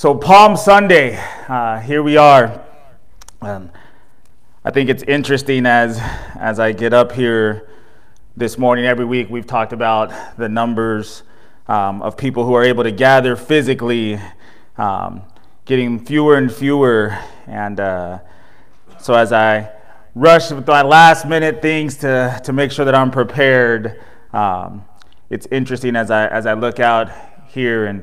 So, Palm Sunday, uh, here we are. Um, I think it's interesting as, as I get up here this morning. Every week, we've talked about the numbers um, of people who are able to gather physically, um, getting fewer and fewer. And uh, so, as I rush with my last minute things to, to make sure that I'm prepared, um, it's interesting as I, as I look out here and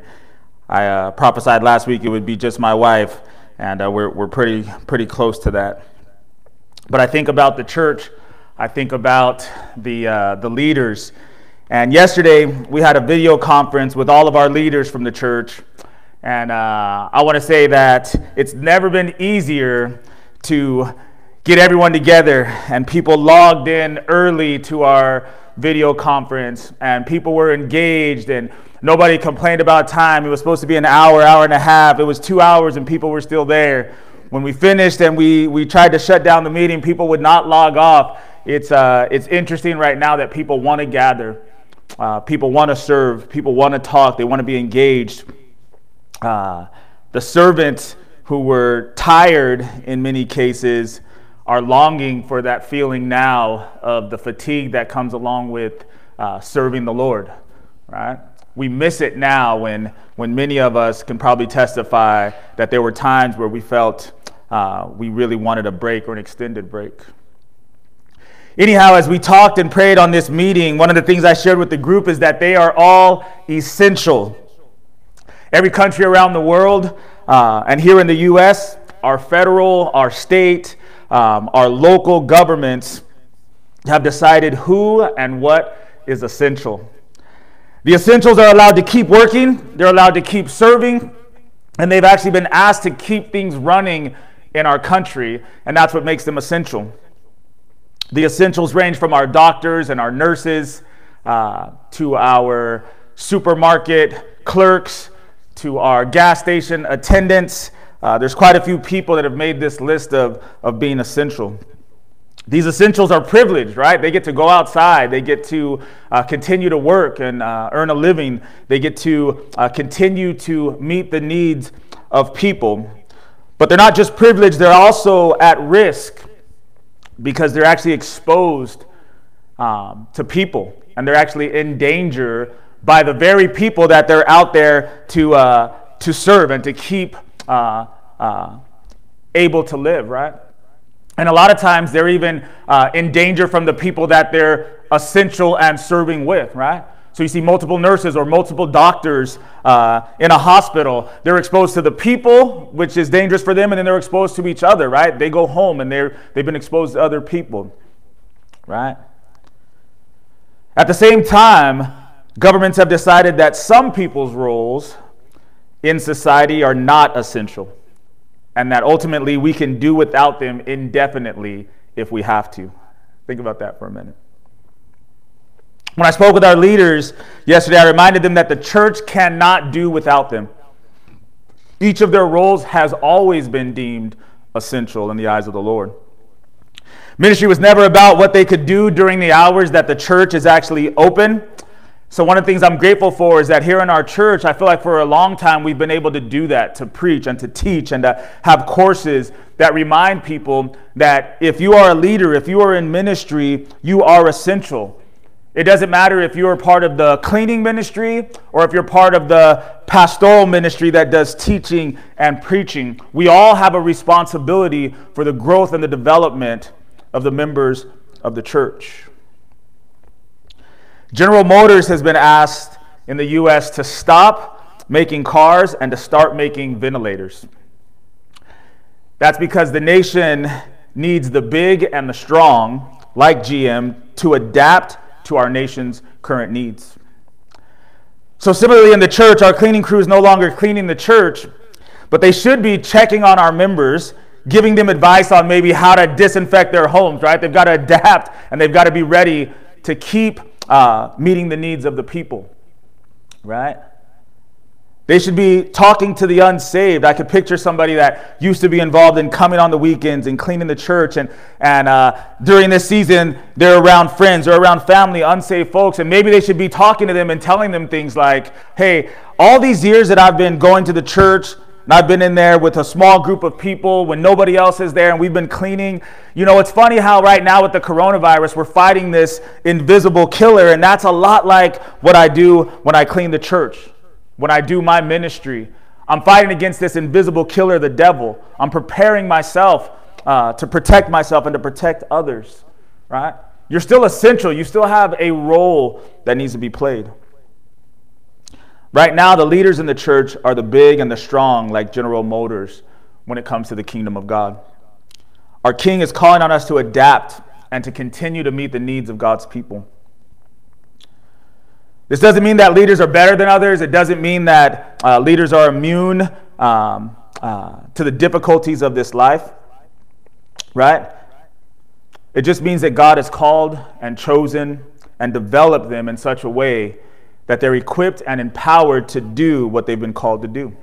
I uh, prophesied last week it would be just my wife, and uh, we're, we're pretty, pretty close to that. But I think about the church, I think about the, uh, the leaders. And yesterday we had a video conference with all of our leaders from the church. And uh, I want to say that it's never been easier to get everyone together, and people logged in early to our video conference, and people were engaged, and Nobody complained about time. It was supposed to be an hour, hour and a half. It was two hours, and people were still there. When we finished and we, we tried to shut down the meeting, people would not log off. It's, uh, it's interesting right now that people want to gather, uh, people want to serve, people want to talk, they want to be engaged. Uh, the servants who were tired in many cases are longing for that feeling now of the fatigue that comes along with uh, serving the Lord, right? We miss it now when, when many of us can probably testify that there were times where we felt uh, we really wanted a break or an extended break. Anyhow, as we talked and prayed on this meeting, one of the things I shared with the group is that they are all essential. Every country around the world, uh, and here in the U.S., our federal, our state, um, our local governments have decided who and what is essential. The essentials are allowed to keep working, they're allowed to keep serving, and they've actually been asked to keep things running in our country, and that's what makes them essential. The essentials range from our doctors and our nurses uh, to our supermarket clerks to our gas station attendants. Uh, there's quite a few people that have made this list of, of being essential. These essentials are privileged, right? They get to go outside. They get to uh, continue to work and uh, earn a living. They get to uh, continue to meet the needs of people. But they're not just privileged, they're also at risk because they're actually exposed um, to people and they're actually in danger by the very people that they're out there to, uh, to serve and to keep uh, uh, able to live, right? And a lot of times they're even uh, in danger from the people that they're essential and serving with, right? So you see multiple nurses or multiple doctors uh, in a hospital. They're exposed to the people, which is dangerous for them, and then they're exposed to each other, right? They go home and they're, they've been exposed to other people, right? At the same time, governments have decided that some people's roles in society are not essential and that ultimately we can do without them indefinitely if we have to. Think about that for a minute. When I spoke with our leaders yesterday, I reminded them that the church cannot do without them. Each of their roles has always been deemed essential in the eyes of the Lord. Ministry was never about what they could do during the hours that the church is actually open. So, one of the things I'm grateful for is that here in our church, I feel like for a long time we've been able to do that, to preach and to teach and to have courses that remind people that if you are a leader, if you are in ministry, you are essential. It doesn't matter if you're part of the cleaning ministry or if you're part of the pastoral ministry that does teaching and preaching. We all have a responsibility for the growth and the development of the members of the church. General Motors has been asked in the US to stop making cars and to start making ventilators. That's because the nation needs the big and the strong, like GM, to adapt to our nation's current needs. So, similarly, in the church, our cleaning crew is no longer cleaning the church, but they should be checking on our members, giving them advice on maybe how to disinfect their homes, right? They've got to adapt and they've got to be ready to keep uh, meeting the needs of the people, right? They should be talking to the unsaved. I could picture somebody that used to be involved in coming on the weekends and cleaning the church. And, and uh, during this season, they're around friends or around family, unsaved folks. And maybe they should be talking to them and telling them things like, hey, all these years that I've been going to the church, and I've been in there with a small group of people when nobody else is there, and we've been cleaning. You know, it's funny how right now with the coronavirus, we're fighting this invisible killer, and that's a lot like what I do when I clean the church, when I do my ministry. I'm fighting against this invisible killer, the devil. I'm preparing myself uh, to protect myself and to protect others, right? You're still essential. You still have a role that needs to be played. Right now, the leaders in the church are the big and the strong, like General Motors, when it comes to the kingdom of God. Our King is calling on us to adapt and to continue to meet the needs of God's people. This doesn't mean that leaders are better than others. It doesn't mean that uh, leaders are immune um, uh, to the difficulties of this life, right? It just means that God has called and chosen and developed them in such a way that they're equipped and empowered to do what they've been called to do.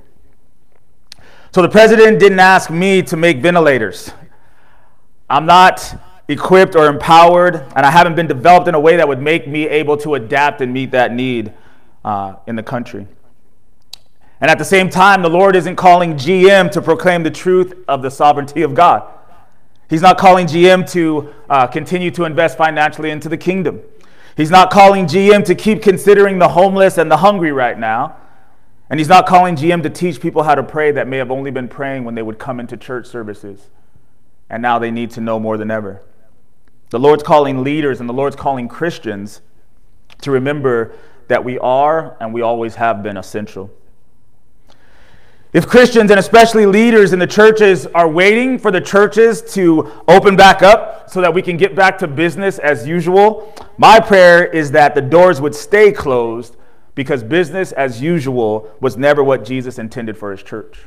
So the president didn't ask me to make ventilators. I'm not equipped or empowered, and I haven't been developed in a way that would make me able to adapt and meet that need uh, in the country. And at the same time, the Lord isn't calling GM to proclaim the truth of the sovereignty of God. He's not calling GM to uh, continue to invest financially into the kingdom. He's not calling GM to keep considering the homeless and the hungry right now. And he's not calling GM to teach people how to pray that may have only been praying when they would come into church services. And now they need to know more than ever. The Lord's calling leaders and the Lord's calling Christians to remember that we are and we always have been essential. If Christians and especially leaders in the churches are waiting for the churches to open back so that we can get back to business as usual, my prayer is that the doors would stay closed because business as usual was never what Jesus intended for his church.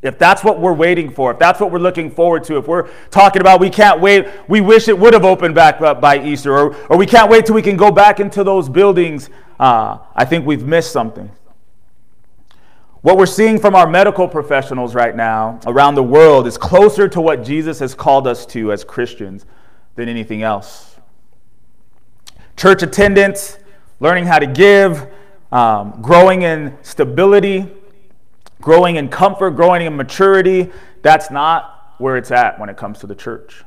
If that's what we're waiting for, if that's what we're looking forward to, if we're talking about we can't wait, we wish it would have opened back up by Easter, or, or we can't wait till we can go back into those buildings, uh, I think we've missed something. What we're seeing from our medical professionals right now around the world is closer to what Jesus has called us to as Christians than anything else. Church attendance, learning how to give, um, growing in stability, growing in comfort, growing in maturity, that's not where it's at when it comes to the church.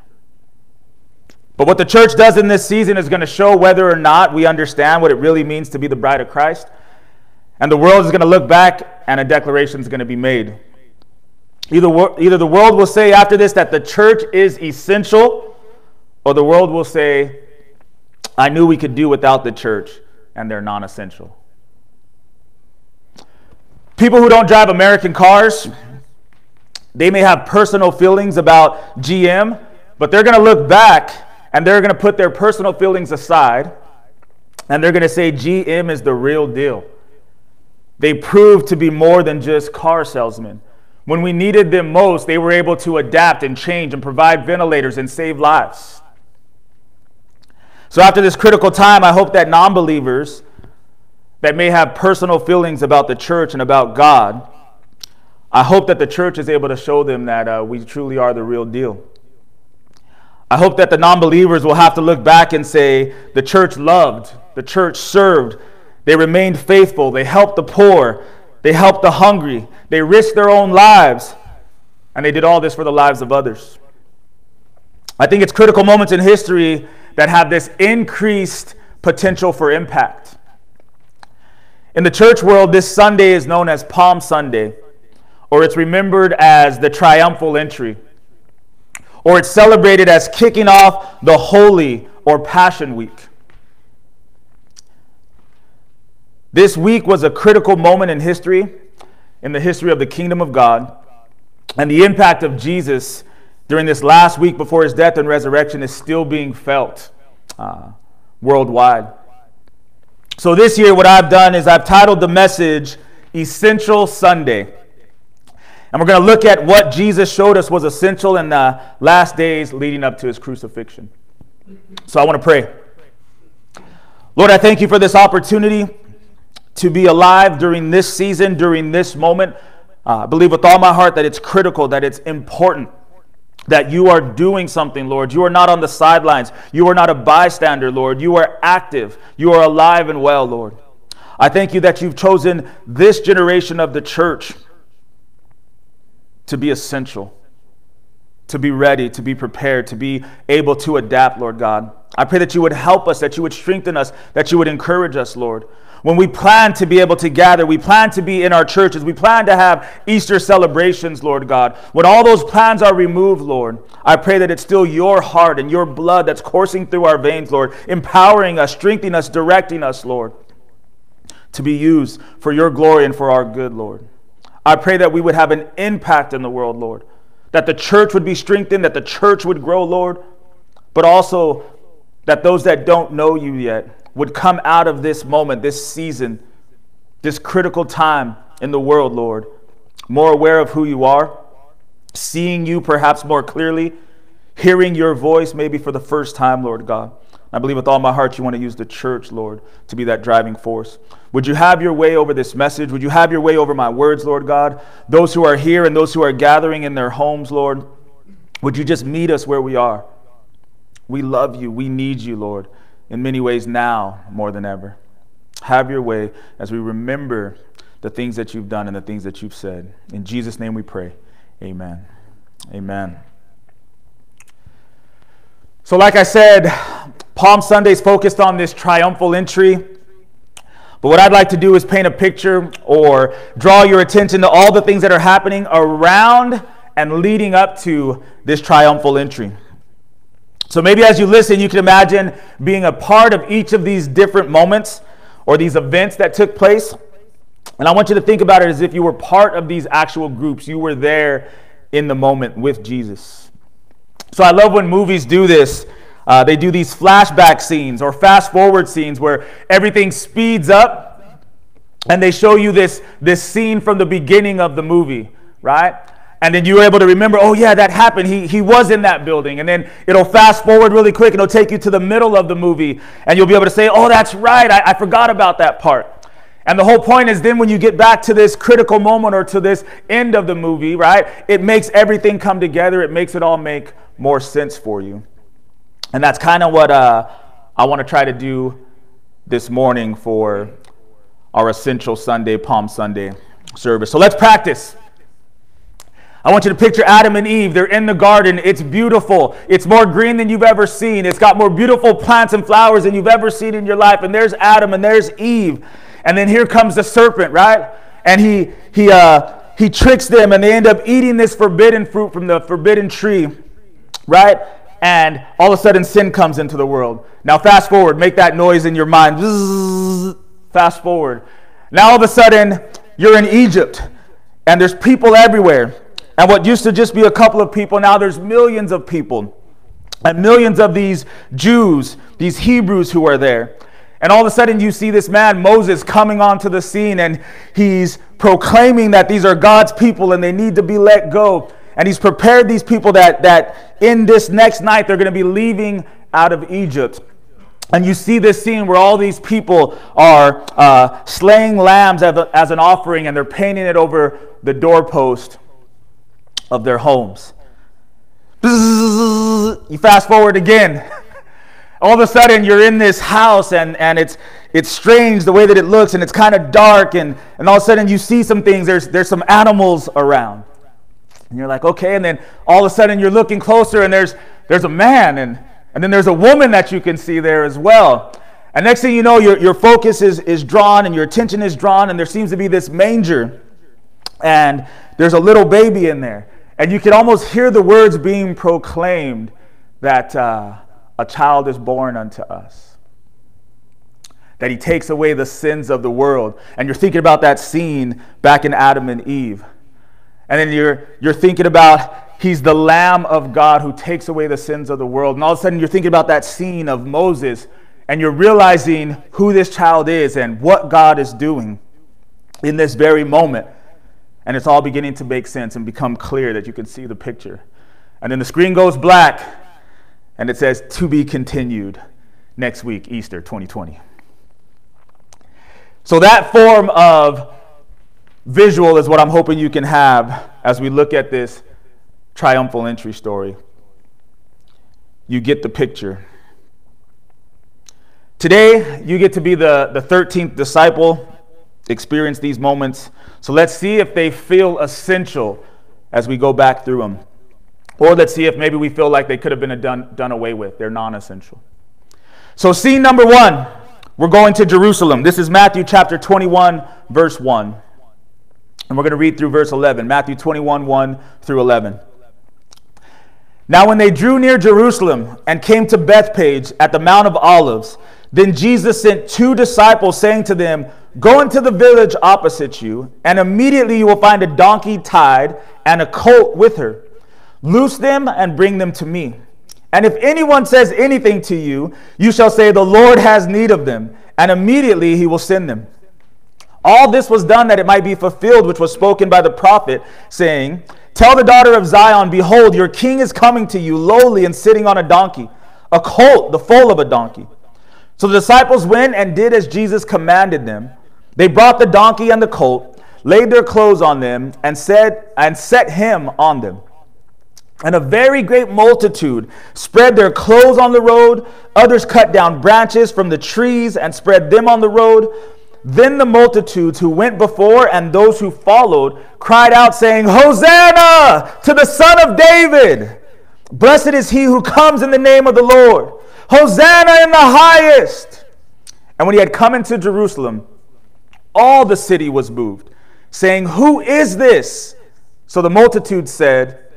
But what the church does in this season is going to show whether or not we understand what it really means to be the bride of Christ. And the world is going to look back and a declaration is going to be made. Either, either the world will say after this that the church is essential, or the world will say, I knew we could do without the church, and they're non essential. People who don't drive American cars, they may have personal feelings about GM, but they're going to look back and they're going to put their personal feelings aside and they're going to say GM is the real deal. They proved to be more than just car salesmen. When we needed them most, they were able to adapt and change and provide ventilators and save lives. So, after this critical time, I hope that non believers that may have personal feelings about the church and about God, I hope that the church is able to show them that uh, we truly are the real deal. I hope that the non believers will have to look back and say, the church loved, the church served, they remained faithful, they helped the poor, they helped the hungry, they risked their own lives, and they did all this for the lives of others. I think it's critical moments in history that have this increased potential for impact. In the church world, this Sunday is known as Palm Sunday, or it's remembered as the triumphal entry, or it's celebrated as kicking off the Holy or Passion Week. This week was a critical moment in history, in the history of the kingdom of God, and the impact of Jesus during this last week before his death and resurrection is still being felt uh, worldwide. So this year, what I've done is I've titled the message Essential Sunday. And we're going to look at what Jesus showed us was essential in the last days leading up to his crucifixion. So I want to pray. Lord, I thank you for this opportunity to be alive during this season, during this moment. Uh, I believe with all my heart that it's critical, that it's important that you are doing something, Lord. You are not on the sidelines. You are not a bystander, Lord. You are active. You are alive and well, Lord. I thank you that you've chosen this generation of the church to be essential, to be ready, to be prepared, to be able to adapt, Lord God. I pray that you would help us, that you would strengthen us, that you would encourage us, Lord. When we plan to be able to gather, we plan to be in our churches, we plan to have Easter celebrations, Lord God. When all those plans are removed, Lord, I pray that it's still your heart and your blood that's coursing through our veins, Lord, empowering us, strengthening us, directing us, Lord, to be used for your glory and for our good, Lord. I pray that we would have an impact in the world, Lord, that the church would be strengthened, that the church would grow, Lord, but also that those that don't know you yet would come out of this moment, this season, this critical time in the world, Lord, more aware of who you are, seeing you perhaps more clearly, hearing your voice maybe for the first time, Lord God. I believe with all my heart you want to use the church, Lord, to be that driving force. Would you have your way over this message? Would you have your way over my words, Lord God? Those who are here and those who are gathering in their homes, Lord, would you just meet us where we are? We love you. We need you, Lord in many ways now more than ever. Have your way as we remember the things that you've done and the things that you've said. In Jesus' name we pray. Amen. Amen. So, like I said, Palm Sunday is focused on this triumphal entry. But what I'd like to do is paint a picture or draw your attention to all the things that are happening around and leading up to this triumphal entry. So maybe as you listen, you can imagine being a part of each of these different moments or these events that took place. And I want you to think about it as if you were part of these actual groups. You were there in the moment with Jesus. So I love when movies do this. Uh, they do these flashback scenes or fast forward scenes where everything speeds up and they show you this, this scene from the beginning of the movie, right? And then you're able to remember, oh, yeah, that happened. He, he was in that building. And then it'll fast forward really quick and it'll take you to the middle of the movie. And you'll be able to say, oh, that's right. I, I forgot about that part. And the whole point is then when you get back to this critical moment or to this end of the movie, right, it makes everything come together. It makes it all make more sense for you. And that's kind of what uh, I want to try to do this morning for our Essential Sunday, Palm Sunday service. So let's practice. I want you to picture Adam and Eve. They're in the garden. It's beautiful. It's more green than you've ever seen. It's got more beautiful plants and flowers than you've ever seen in your life. And there's Adam and there's Eve. And then here comes the serpent, right? And he he uh he tricks them and they end up eating this forbidden fruit from the forbidden tree, right? And all of a sudden sin comes into the world. Now fast forward, make that noise in your mind. fast forward. Now all of a sudden you're in Egypt and there's people everywhere and what used to just be a couple of people, now there's millions of people. And millions of these Jews, these Hebrews who are there. And all of a sudden, you see this man, Moses, coming onto the scene, and he's proclaiming that these are God's people and they need to be let go. And he's prepared these people that, that in this next night they're going to be leaving out of Egypt. And you see this scene where all these people are uh, slaying lambs as, a, as an offering and they're painting it over the doorpost of their homes. You fast forward again. All of a sudden, you're in this house, and, and it's, it's strange the way that it looks, and it's kind of dark, and, and all of a sudden, you see some things. There's, there's some animals around. And you're like, okay. And then all of a sudden, you're looking closer, and there's, there's a man, and, and then there's a woman that you can see there as well. And next thing you know, your, your focus is, is drawn, and your attention is drawn, and there seems to be this manger, and there's a little baby in there. And you can almost hear the words being proclaimed that uh, a child is born unto us, that he takes away the sins of the world. And you're thinking about that scene back in Adam and Eve. And then you're, you're thinking about he's the Lamb of God who takes away the sins of the world. And all of a sudden you're thinking about that scene of Moses and you're realizing who this child is and what God is doing in this very moment. And it's all beginning to make sense and become clear that you can see the picture. And then the screen goes black and it says, To be continued next week, Easter 2020. So, that form of visual is what I'm hoping you can have as we look at this triumphal entry story. You get the picture. Today, you get to be the, the 13th disciple, experience these moments so let's see if they feel essential as we go back through them. Or let's see if maybe we feel like they could have been done, done away with. They're non essential. So, scene number one, we're going to Jerusalem. This is Matthew chapter 21, verse 1. And we're going to read through verse 11. Matthew 21, 1 through 11. Now, when they drew near Jerusalem and came to Bethphage at the Mount of Olives, then Jesus sent two disciples, saying to them, Go into the village opposite you, and immediately you will find a donkey tied and a colt with her. Loose them and bring them to me. And if anyone says anything to you, you shall say, The Lord has need of them, and immediately he will send them. All this was done that it might be fulfilled, which was spoken by the prophet, saying, Tell the daughter of Zion, Behold, your king is coming to you, lowly and sitting on a donkey, a colt, the foal of a donkey. So the disciples went and did as Jesus commanded them. They brought the donkey and the colt, laid their clothes on them, and said and set him on them. And a very great multitude spread their clothes on the road. Others cut down branches from the trees and spread them on the road. Then the multitudes who went before and those who followed cried out, saying, Hosanna to the Son of David! Blessed is he who comes in the name of the Lord! Hosanna in the highest! And when he had come into Jerusalem, all the city was moved, saying, Who is this? So the multitude said,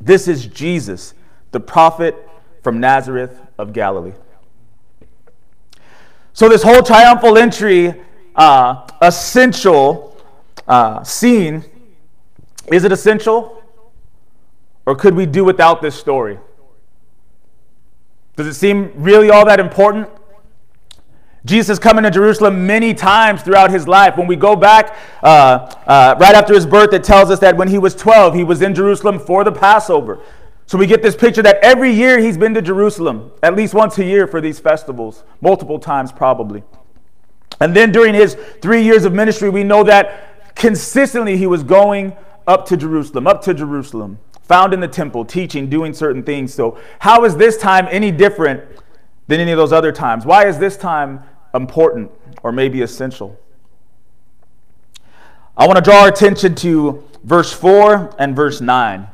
This is Jesus, the prophet from Nazareth of Galilee. So, this whole triumphal entry, uh, essential uh, scene, is it essential? Or could we do without this story? Does it seem really all that important? Jesus has come into Jerusalem many times throughout his life. When we go back uh, uh, right after his birth, it tells us that when he was 12, he was in Jerusalem for the Passover. So we get this picture that every year he's been to Jerusalem, at least once a year for these festivals, multiple times probably. And then during his three years of ministry, we know that consistently he was going up to Jerusalem, up to Jerusalem, found in the temple, teaching, doing certain things. So, how is this time any different than any of those other times? Why is this time important or maybe essential? I want to draw our attention to verse 4 and verse 9.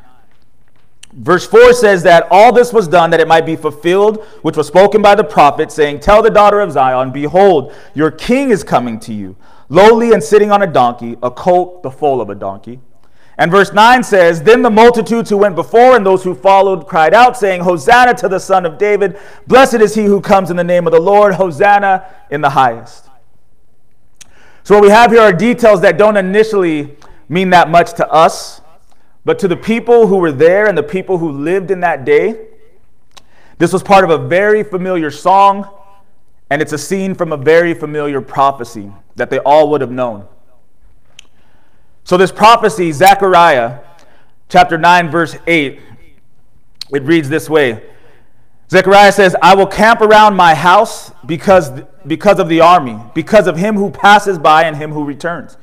Verse 4 says that all this was done that it might be fulfilled, which was spoken by the prophet, saying, Tell the daughter of Zion, Behold, your king is coming to you, lowly and sitting on a donkey, a colt, the foal of a donkey. And verse 9 says, Then the multitudes who went before and those who followed cried out, saying, Hosanna to the Son of David! Blessed is he who comes in the name of the Lord! Hosanna in the highest. So, what we have here are details that don't initially mean that much to us but to the people who were there and the people who lived in that day, this was part of a very familiar song, and it's a scene from a very familiar prophecy that they all would have known. So, this prophecy, Zechariah chapter 9, verse 8, it reads this way Zechariah says, I will camp around my house because, because of the army, because of him who passes by and him who returns.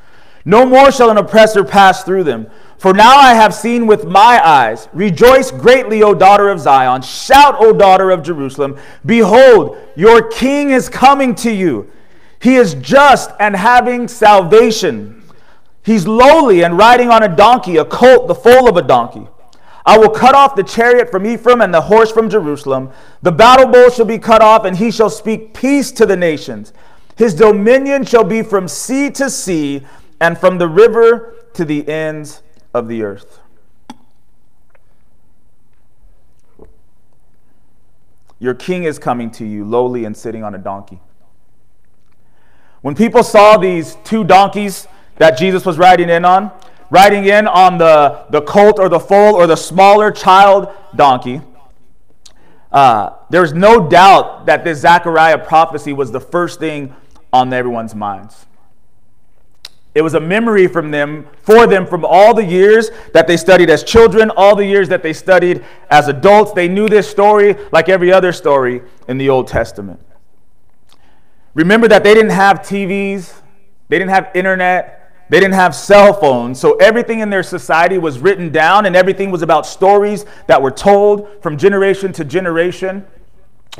No more shall an oppressor pass through them. For now I have seen with my eyes. Rejoice greatly, O daughter of Zion. Shout, O daughter of Jerusalem. Behold, your king is coming to you. He is just and having salvation. He's lowly and riding on a donkey, a colt, the foal of a donkey. I will cut off the chariot from Ephraim and the horse from Jerusalem. The battle bow shall be cut off, and he shall speak peace to the nations. His dominion shall be from sea to sea and from the river to the ends of the earth. Your king is coming to you, lowly and sitting on a donkey. When people saw these two donkeys that Jesus was riding in on, riding in on the, the colt or the foal or the smaller child donkey, uh, there's no doubt that this Zechariah prophecy was the first thing on everyone's minds. It was a memory from them, for them, from all the years that they studied as children, all the years that they studied as adults. They knew this story like every other story in the Old Testament. Remember that they didn't have TVs, they didn't have internet, they didn't have cell phones. So everything in their society was written down, and everything was about stories that were told from generation to generation.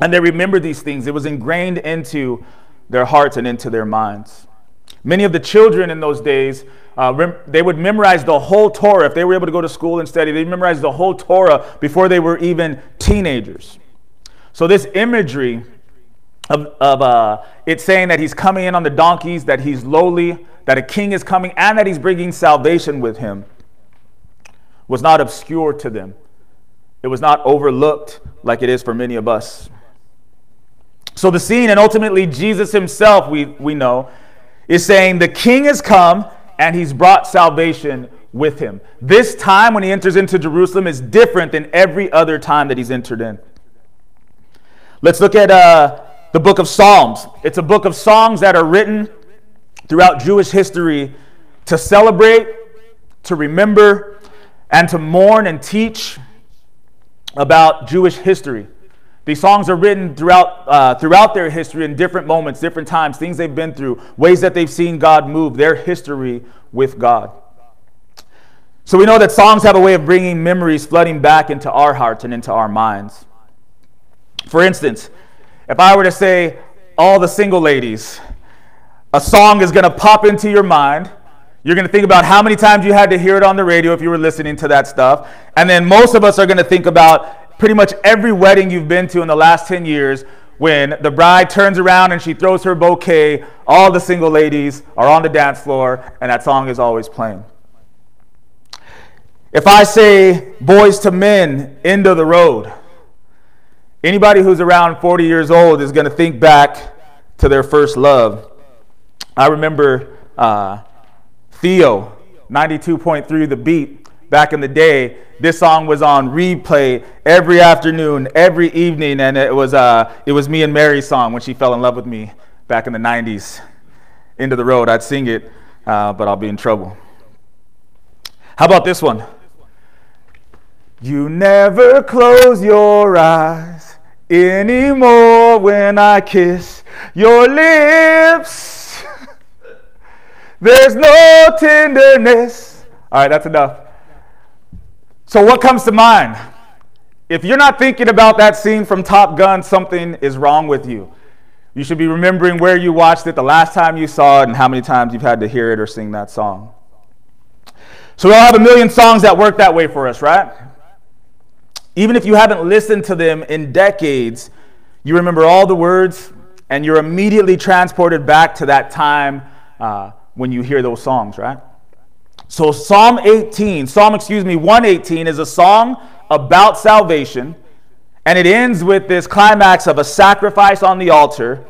And they remembered these things, it was ingrained into their hearts and into their minds. Many of the children in those days, uh, rem- they would memorize the whole Torah. If they were able to go to school and study, they'd memorize the whole Torah before they were even teenagers. So, this imagery of, of uh, it saying that he's coming in on the donkeys, that he's lowly, that a king is coming, and that he's bringing salvation with him was not obscure to them. It was not overlooked like it is for many of us. So, the scene, and ultimately Jesus himself, we, we know, is saying the king has come and he's brought salvation with him. This time when he enters into Jerusalem is different than every other time that he's entered in. Let's look at uh, the book of Psalms. It's a book of songs that are written throughout Jewish history to celebrate, to remember, and to mourn and teach about Jewish history. These songs are written throughout, uh, throughout their history in different moments, different times, things they've been through, ways that they've seen God move, their history with God. So we know that songs have a way of bringing memories flooding back into our hearts and into our minds. For instance, if I were to say, all the single ladies, a song is going to pop into your mind. You're going to think about how many times you had to hear it on the radio if you were listening to that stuff. And then most of us are going to think about pretty much every wedding you've been to in the last 10 years when the bride turns around and she throws her bouquet. All the single ladies are on the dance floor, and that song is always playing. If I say Boyz II Men, end of the road, Anybody who's around 40 years old is going to think back to their first love. I remember uh, Theo, 92.3 The Beat, back in the day. This song was on replay every afternoon, every evening, and it was, uh, it was me and Mary's song when she fell in love with me back in the 90s. Into the road, I'd sing it, uh, but I'll be in trouble. How about this one? You never close your eyes anymore when I kiss your lips. There's no tenderness. All right, that's enough. So, what comes to mind? If you're not thinking about that scene from Top Gun, something is wrong with you. You should be remembering where you watched it, the last time you saw it, and how many times you've had to hear it or sing that song. So, we all have a million songs that work that way for us, right? Even if you haven't listened to them in decades, you remember all the words and you're immediately transported back to that time uh, when you hear those songs, right? So, Psalm 18, Psalm, excuse me, 118 is a song about salvation, and it ends with this climax of a sacrifice on the altar.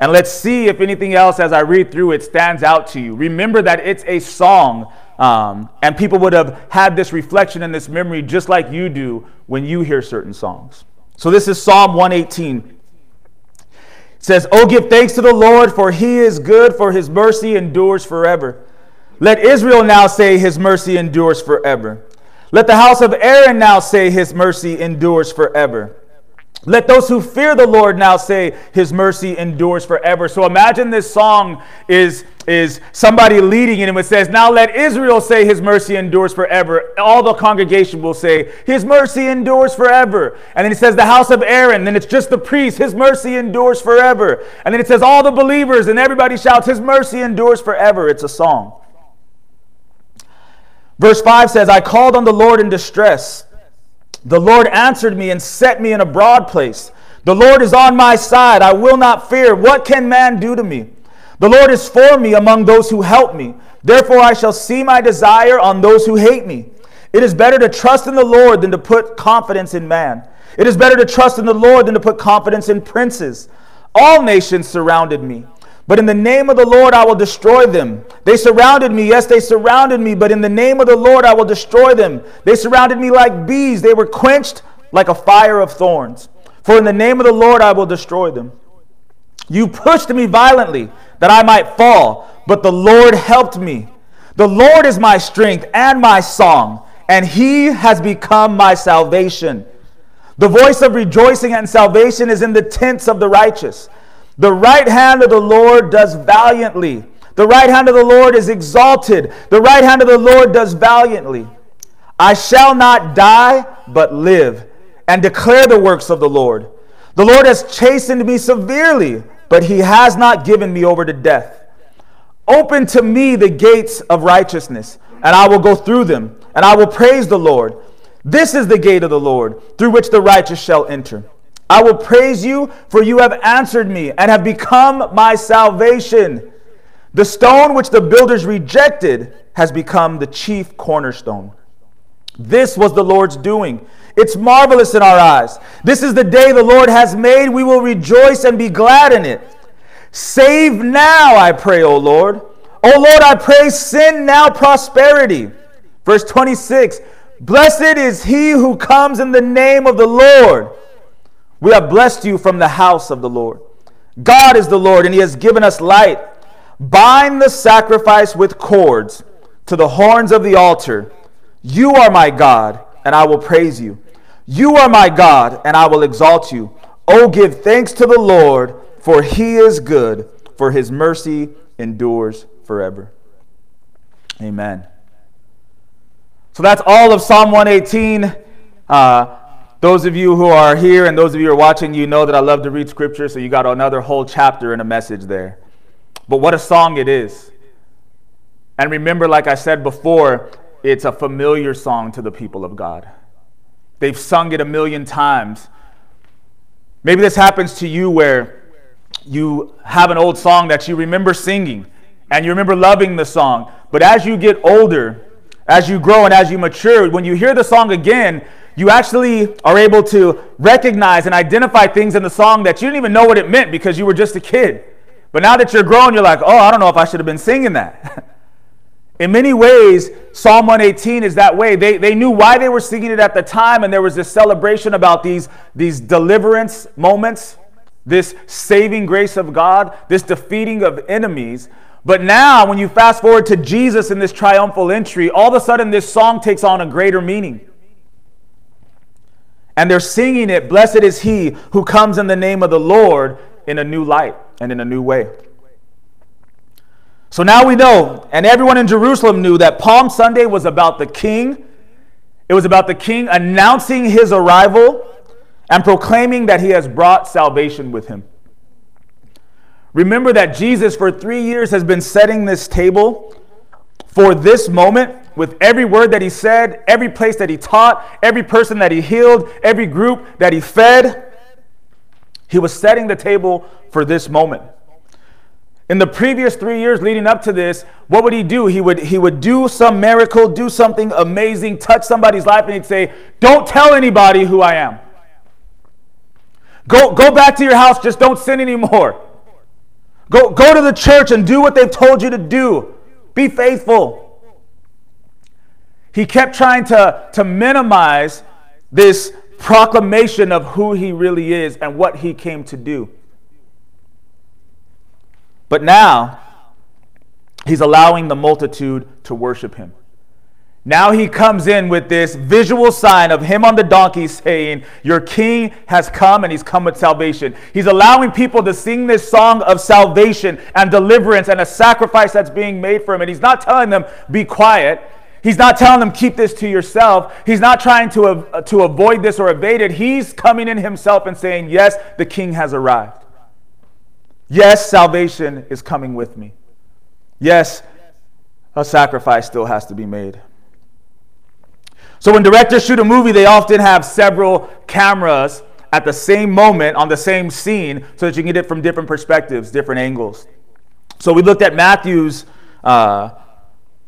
And let's see if anything else as I read through it stands out to you. Remember that it's a song um, and people would have had this reflection and this memory just like you do when you hear certain songs. So this is Psalm 118. Says, Oh, give thanks to the Lord, for he is good, for his mercy endures forever. Let Israel now say, His mercy endures forever. Let the house of Aaron now say, His mercy endures forever. Let those who fear the Lord now say, His mercy endures forever. So imagine this song is, is somebody leading it and it says, Now let Israel say, His mercy endures forever. All the congregation will say, His mercy endures forever. And then it says, The house of Aaron. Then it's just the priest, His mercy endures forever. And then it says, All the believers, and everybody shouts, His mercy endures forever. It's a song. Verse 5 says, I called on the Lord in distress. The Lord answered me and set me in a broad place. The Lord is on my side. I will not fear. What can man do to me? The Lord is for me among those who help me. Therefore, I shall see my desire on those who hate me. It is better to trust in the Lord than to put confidence in man. It is better to trust in the Lord than to put confidence in princes. All nations surrounded me. But in the name of the Lord I will destroy them. They surrounded me. Yes, they surrounded me. But in the name of the Lord I will destroy them. They surrounded me like bees. They were quenched like a fire of thorns. For in the name of the Lord I will destroy them. You pushed me violently that I might fall, but the Lord helped me. The Lord is my strength and my song, and he has become my salvation. The voice of rejoicing and salvation is in the tents of the righteous. The right hand of the Lord does valiantly. The right hand of the Lord is exalted. The right hand of the Lord does valiantly. I shall not die, but live, and declare the works of the Lord. The Lord has chastened me severely, but he has not given me over to death. Open to me the gates of righteousness, and I will go through them, and I will praise the Lord. This is the gate of the Lord, through which the righteous shall enter. I will praise you, for you have answered me and have become my salvation. The stone which the builders rejected has become the chief cornerstone. This was the Lord's doing. It's marvelous in our eyes. This is the day the Lord has made. We will rejoice and be glad in it. Save now, I pray, O Lord. O Lord, I pray, send now prosperity. Verse 26 Blessed is he who comes in the name of the Lord. We have blessed you from the house of the Lord. God is the Lord, and he has given us light. Bind the sacrifice with cords to the horns of the altar. You are my God, and I will praise you. You are my God, and I will exalt you. Oh, give thanks to the Lord, for he is good, for his mercy endures forever. Amen. So that's all of Psalm 118. Uh, those of you who are here and those of you who are watching, you know that I love to read scripture, so you got another whole chapter and a message there. But what a song it is. And remember, like I said before, it's a familiar song to the people of God. They've sung it a million times. Maybe this happens to you where you have an old song that you remember singing and you remember loving the song. But as you get older, as you grow and as you mature, when you hear the song again, you actually are able to recognize and identify things in the song that you didn't even know what it meant because you were just a kid. But now that you're grown, you're like, oh, I don't know if I should have been singing that. In many ways, Psalm 118 is that way. They, they knew why they were singing it at the time, and there was this celebration about these, these deliverance moments, this saving grace of God, this defeating of enemies. But now, when you fast forward to Jesus in this triumphal entry, all of a sudden this song takes on a greater meaning. And they're singing it, Blessed is he who comes in the name of the Lord in a new light and in a new way. So now we know, and everyone in Jerusalem knew that Palm Sunday was about the king. It was about the king announcing his arrival and proclaiming that he has brought salvation with him. Remember that Jesus, for three years, has been setting this table for this moment with every word that he said, every place that he taught, every person that he healed, every group that he fed. He was setting the table for this moment. In the previous three years leading up to this, what would he do? He would, he would do some miracle, do something amazing, touch somebody's life, and he'd say, Don't tell anybody who I am. Go, go back to your house, just don't sin anymore. Go, go to the church and do what they've told you to do. Be faithful. He kept trying to, to minimize this proclamation of who he really is and what he came to do. But now, he's allowing the multitude to worship him. Now he comes in with this visual sign of him on the donkey saying, Your king has come and he's come with salvation. He's allowing people to sing this song of salvation and deliverance and a sacrifice that's being made for him. And he's not telling them, Be quiet. He's not telling them, Keep this to yourself. He's not trying to, uh, to avoid this or evade it. He's coming in himself and saying, Yes, the king has arrived. Yes, salvation is coming with me. Yes, a sacrifice still has to be made. So when directors shoot a movie, they often have several cameras at the same moment on the same scene so that you can get it from different perspectives, different angles. So we looked at Matthew's uh,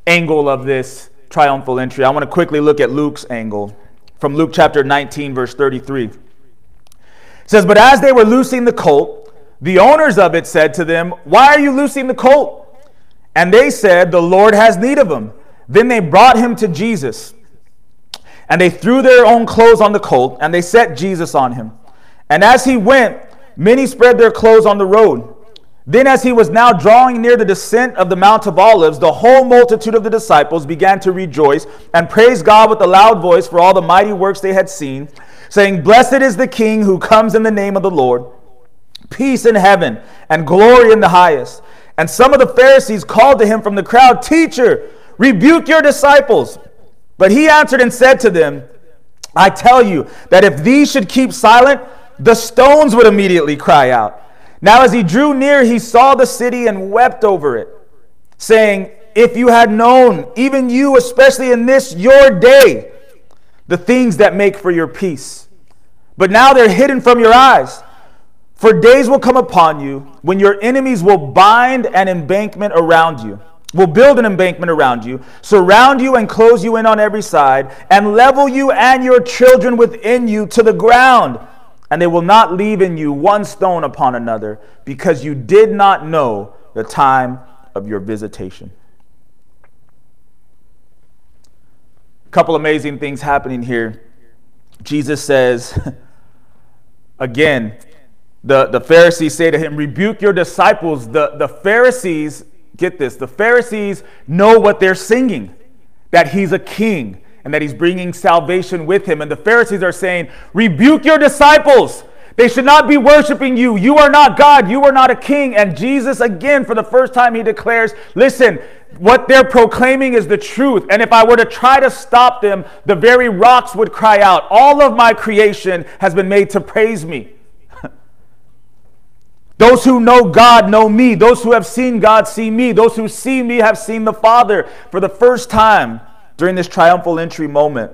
angle of this triumphal entry. I want to quickly look at Luke's angle from Luke chapter 19, verse 33. It says, But as they were loosing the colt, the owners of it said to them, Why are you loosing the colt? And they said, The Lord has need of him. Then they brought him to Jesus. And they threw their own clothes on the colt, and they set Jesus on him. And as he went, many spread their clothes on the road. Then, as he was now drawing near the descent of the Mount of Olives, the whole multitude of the disciples began to rejoice and praise God with a loud voice for all the mighty works they had seen, saying, Blessed is the King who comes in the name of the Lord peace in heaven, and glory in the highest. And some of the Pharisees called to him from the crowd, Teacher, rebuke your disciples. But he answered and said to them, I tell you that if these should keep silent, the stones would immediately cry out. Now, as he drew near, he saw the city and wept over it, saying, If you had known, even you, especially in this your day, the things that make for your peace. But now they're hidden from your eyes. For days will come upon you when your enemies will bind an embankment around you, will build an embankment around you, surround you and close you in on every side, and level you and your children within you to the ground. And they will not leave in you one stone upon another, because you did not know the time of your visitation. A couple amazing things happening here. Jesus says, again, the, the Pharisees say to him, Rebuke your disciples. The, the Pharisees, get this, the Pharisees know what they're singing that he's a king and that he's bringing salvation with him. And the Pharisees are saying, Rebuke your disciples. They should not be worshiping you. You are not God. You are not a king. And Jesus, again, for the first time, he declares, Listen, what they're proclaiming is the truth. And if I were to try to stop them, the very rocks would cry out, All of my creation has been made to praise me. Those who know God know me. Those who have seen God see me. Those who see me have seen the Father. For the first time during this triumphal entry moment,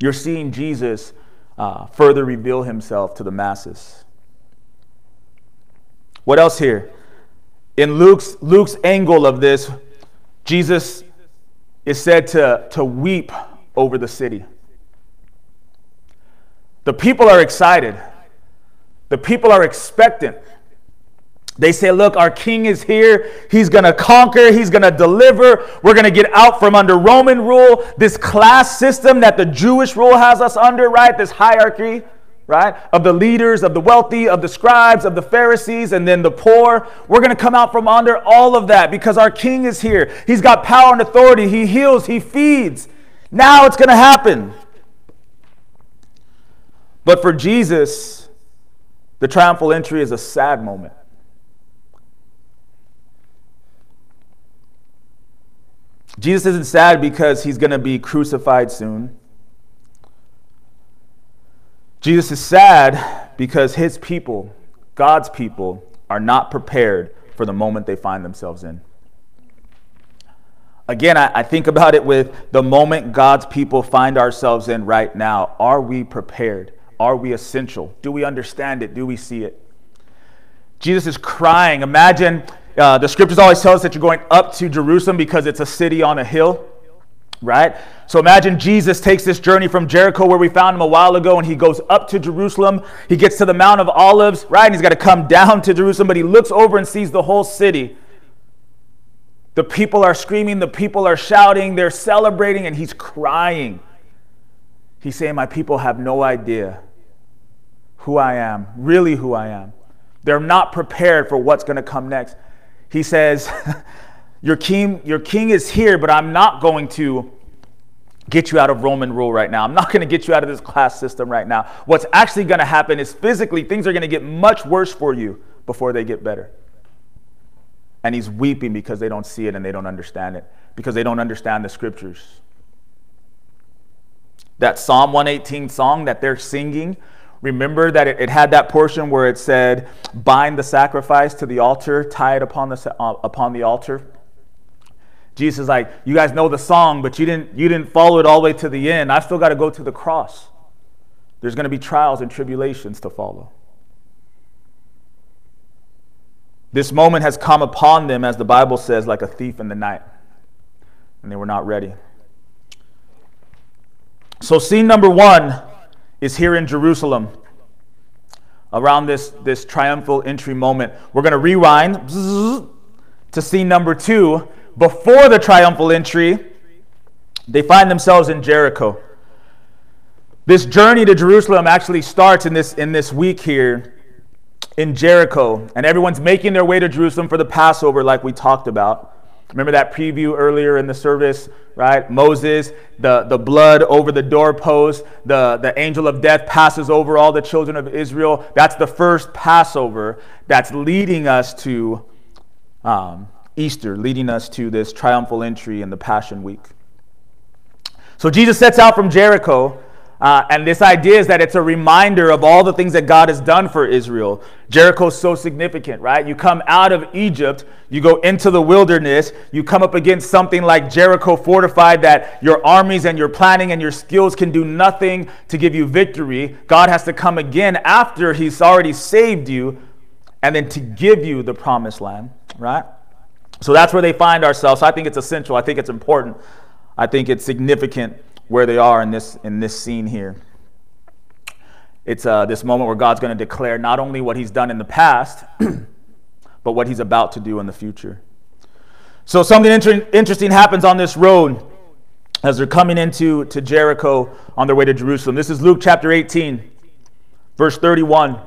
you're seeing Jesus uh, further reveal himself to the masses. What else here? In Luke's, Luke's angle of this, Jesus is said to, to weep over the city. The people are excited. The people are expectant. They say, Look, our king is here. He's going to conquer. He's going to deliver. We're going to get out from under Roman rule, this class system that the Jewish rule has us under, right? This hierarchy, right? Of the leaders, of the wealthy, of the scribes, of the Pharisees, and then the poor. We're going to come out from under all of that because our king is here. He's got power and authority. He heals, he feeds. Now it's going to happen. But for Jesus, the triumphal entry is a sad moment. Jesus isn't sad because he's going to be crucified soon. Jesus is sad because his people, God's people, are not prepared for the moment they find themselves in. Again, I, I, think about it with the moment God's people find ourselves in right now. Are we prepared? Are we essential? Do we understand it? Do we see it? Jesus is crying. Imagine uh, the scriptures always tell us that you're going up to Jerusalem because it's a city on a hill, right? So imagine Jesus takes this journey from Jericho, where we found him a while ago, and he goes up to Jerusalem. He gets to the Mount of Olives, right? And he's got to come down to Jerusalem, but he looks over and sees the whole city. The people are screaming, the people are shouting, they're celebrating, and he's crying. He's saying, My people have no idea who I am, really who I am. They're not prepared for what's going to come next he says, your king, your king is here, but I'm not going to get you out of Roman rule right now. I'm not going to get you out of this class system right now. What's actually going to happen is physically things are going to get much worse for you before they get better. And he's weeping because they don't see it and they don't understand it, because they don't understand the scriptures. That Psalm 118 song that they're singing Remember that it, it, had that portion where it said, bind the sacrifice to the altar, tie it upon the, uh, upon the altar. Jesus is like, you guys know the song, but you didn't, you didn't follow it all the way to the end. I've still got to go to the cross. There's going to be trials and tribulations to follow. This moment has come upon them, as the Bible says, like a thief in the night, and they were not ready. So, scene number one is here in Jerusalem around this, this triumphal entry moment. We're going to rewind to scene number two. Before the triumphal entry, they find themselves in Jericho. This journey to Jerusalem actually starts in this, in this week here in Jericho, and everyone's making their way to Jerusalem for the Passover, like we talked about. Remember that preview earlier in the service, right? Moses, the, the blood over the doorpost, the, the angel of death passes over all the children of Israel. That's the first Passover that's leading us to um, Easter, leading us to this triumphal entry in the Passion Week. So Jesus sets out from Jericho. Uh, and this idea is that it's a reminder of all the things that God has done for Israel. Jericho's so significant, right? You come out of Egypt, you go into the wilderness, you come up against something like Jericho fortified that your armies and your planning and your skills can do nothing to give you victory. God has to come again after He's already saved you and then to give you the promised land, right? So that's where they find ourselves. I think it's essential. I think it's important. I think it's significant where they are in this, in this scene here. It's uh, this moment where God's going to declare not only what he's done in the past, but what he's about to do in the future. So something inter- interesting happens on this road as they're coming into to Jericho on their way to Jerusalem. This is Luke chapter 18, verse 31.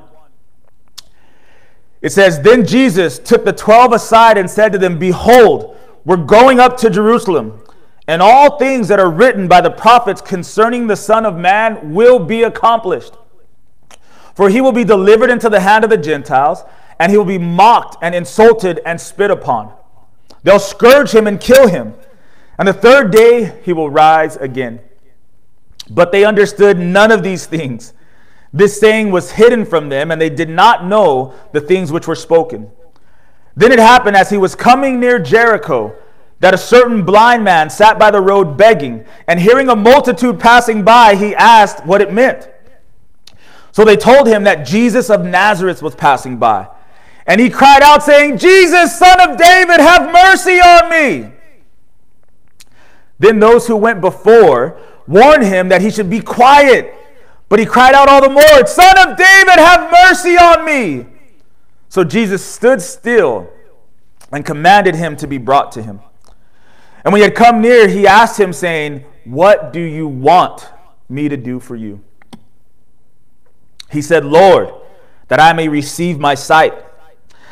It says, Then Jesus took the twelve aside and said to them, Behold, we're going up to Jerusalem and all things that are written by the prophets concerning the Son of Man will be accomplished. For he will be delivered into the hand of the Gentiles, and he will be mocked and insulted and spit upon. They'll scourge him and kill him, and the third day he will rise again. But they understood none of these things. This saying was hidden from them, and they did not know the things which were spoken. Then it happened as he was coming near Jericho that a certain blind man sat by the road begging, and hearing a multitude passing by, he asked what it meant. So they told him that Jesus of Nazareth was passing by. And he cried out, saying, Jesus, son of David, have mercy on me. Then those who went before warned him that he should be quiet. But he cried out all the more, Son of David, have mercy on me. So Jesus stood still and commanded him to be brought to him. And when he had come near, he asked him, saying, What do you want me to do for you? He said, Lord, that I may receive my sight.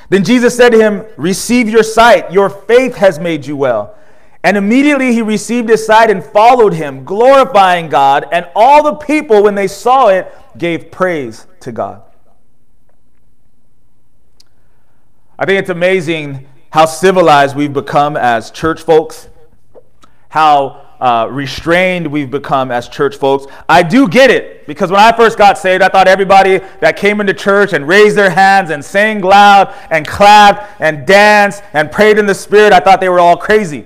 Then Jesus said to him, Receive your sight. Your faith has made you well. And immediately he received his sight and followed him, glorifying God. And all the people, when they saw it, gave praise to God. I think it's amazing how civilized we've become as church folks how uh, restrained we've become as church folks. I do get it because when I first got saved, I thought everybody that came into church and raised their hands and sang loud and clapped and danced and prayed in the Spirit, I thought they were all crazy.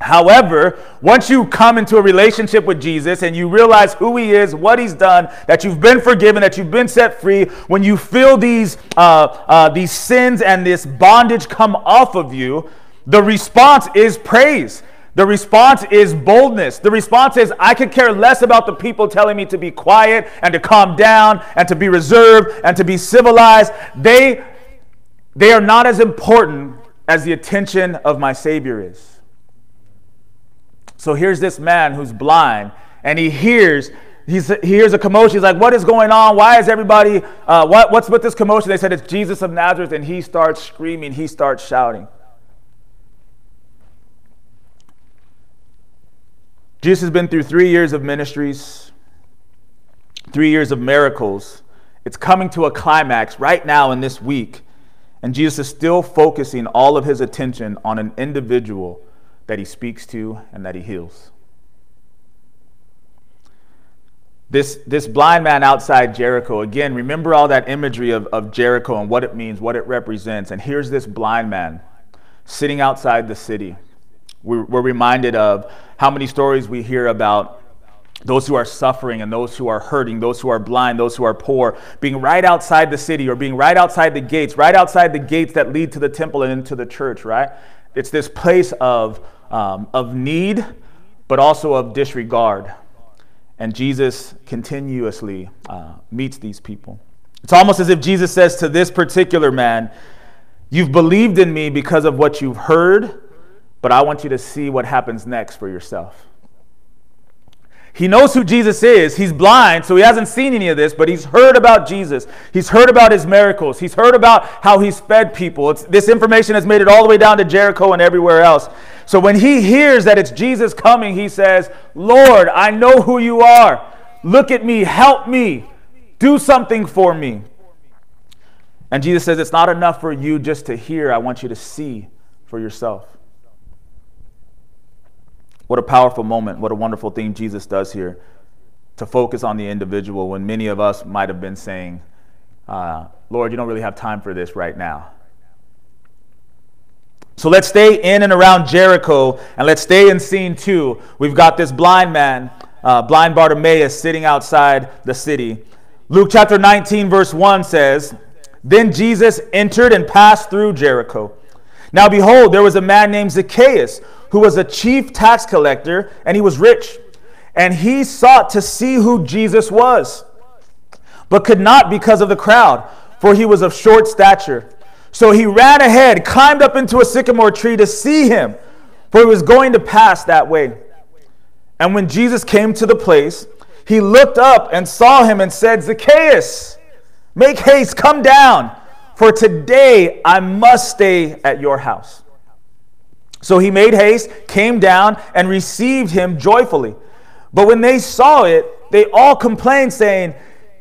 However, once you come into a relationship with Jesus and you realize who He is, what He's done, that you've been forgiven, that you've been set free, when you feel these, uh, uh, these sins and this bondage come off of you, the response is praise. The response is boldness. The response is, I could care less about the people telling me to be quiet and to calm down and to be reserved and to be civilized. They, they are not as important as the attention of my Savior is. So here's this man who's blind and he hears. He's, he hears a commotion. He's like, What is going on? Why is everybody, uh, what, what's with this commotion? They said, It's Jesus of Nazareth. And he starts screaming, he starts shouting. Jesus has been through three years of ministries, three years of miracles. It's coming to a climax right now in this week. And Jesus is still focusing all of his attention on an individual that he speaks to and that he heals. This, this blind man outside Jericho, again, remember all that imagery of, of Jericho and what it means, what it represents. And here's this blind man sitting outside the city. We're, we're reminded of how many stories we hear about those who are suffering and those who are hurting, those who are blind, those who are poor, being right outside the city or being right outside the gates, right outside the gates that lead to the temple and into the church, right? It's this place of, um, of need, but also of disregard. And Jesus continuously uh, meets these people. It's almost as if Jesus says to this particular man, You've believed in me because of what you've heard but I want you to see what happens next for yourself. He knows who Jesus is. He's blind, so he hasn't seen any of this, but he's heard about Jesus. He's heard about his miracles. He's heard about how he's fed people. It's, this information has made it all the way down to Jericho and everywhere else. So when he hears that it's Jesus coming, he says, Lord, I know who you are. Look at me. Help me. Do something for me. And Jesus says, It's not enough for you just to hear. I want you to see for yourself. What a powerful moment. What a wonderful thing Jesus does here to focus on the individual when many of us might have been saying, uh, Lord, you don't really have time for this right now. So let's stay in and around Jericho and let's stay in scene two. We've got this blind man, uh, blind Bartimaeus, sitting outside the city. Luke chapter 19, verse 1 says, Then Jesus entered and passed through Jericho. Now behold, there was a man named Zacchaeus who was a chief tax collector, and he was rich. And he sought to see who Jesus was, but could not because of the crowd, for he was of short stature. So he ran ahead, climbed up into a sycamore tree to see him, for he was going to pass that way. And when Jesus came to the place, he looked up and saw him and said, Zacchaeus, make haste, come down, for today I must stay at your house. So he made haste, came down, and received him joyfully. But when they saw it, they all complained, saying,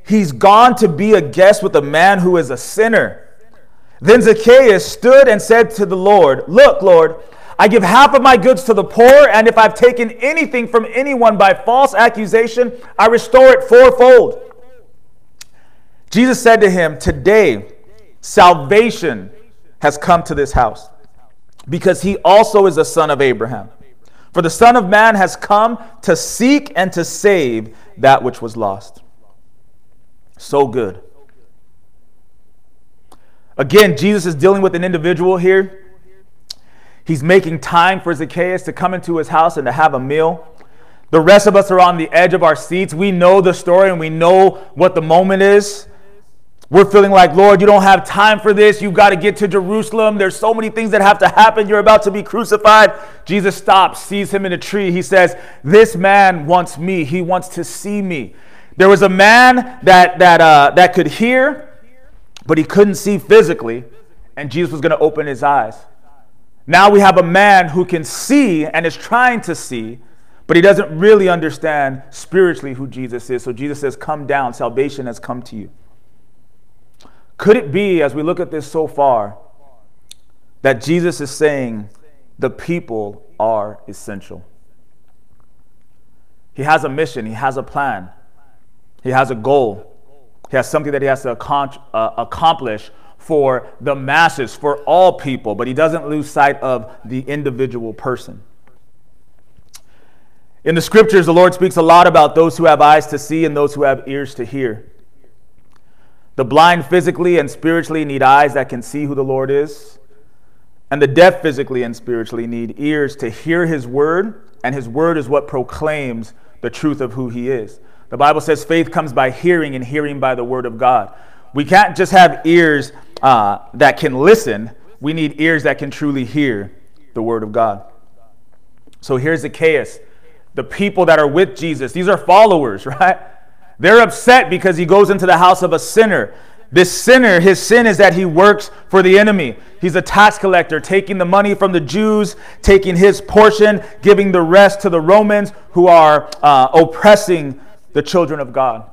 He's gone to be a guest with a man who is a sinner. Then Zacchaeus stood and said to the Lord, Look, Lord, I give half of my goods to the poor, and if I've taken anything from anyone by false accusation, I restore it fourfold. Jesus said to him, Today salvation has come to this house because he also is a son of Abraham. For the Son of Man has come to seek and to save that which was lost. So good. Again, Jesus is dealing with an individual here. He's making time for Zacchaeus to come into his house and to have a meal. The rest of us are on the edge of our seats. We know the story and we know what the moment is. We're feeling like, Lord, you don't have time for this. You've got to get to Jerusalem. There's so many things that have to happen. You're about to be crucified. Jesus stops, sees him in a tree. He says, This man wants me. He wants to see me. There was a man that, that, uh, that could hear, but he couldn't see physically, and Jesus was going to open his eyes. Now we have a man who can see and is trying to see, but he doesn't really understand spiritually who Jesus is. So Jesus says, Come down. Salvation has come to you. Could it be, as we look at this so far, that Jesus is saying the people are essential? He has a mission, he has a plan, he has a goal, he has something that he has to uh, accomplish for the masses, for all people, but he doesn't lose sight of the individual person. In the scriptures, the Lord speaks a lot about those who have eyes to see and those who have ears to hear. The blind physically and spiritually need eyes that can see who the Lord is. And the deaf physically and spiritually need ears to hear his word, and his word is what proclaims the truth of who he is. The Bible says faith comes by hearing, and hearing by the word of God. We can't just have ears uh, that can listen, we need ears that can truly hear the word of God. So here's Zacchaeus, the people that are with Jesus. These are followers, right? They're upset because he goes into the house of a sinner. This sinner, his sin is that he works for the enemy. He's a tax collector, taking the money from the Jews, taking his portion, giving the rest to the Romans who are uh, oppressing the children of God.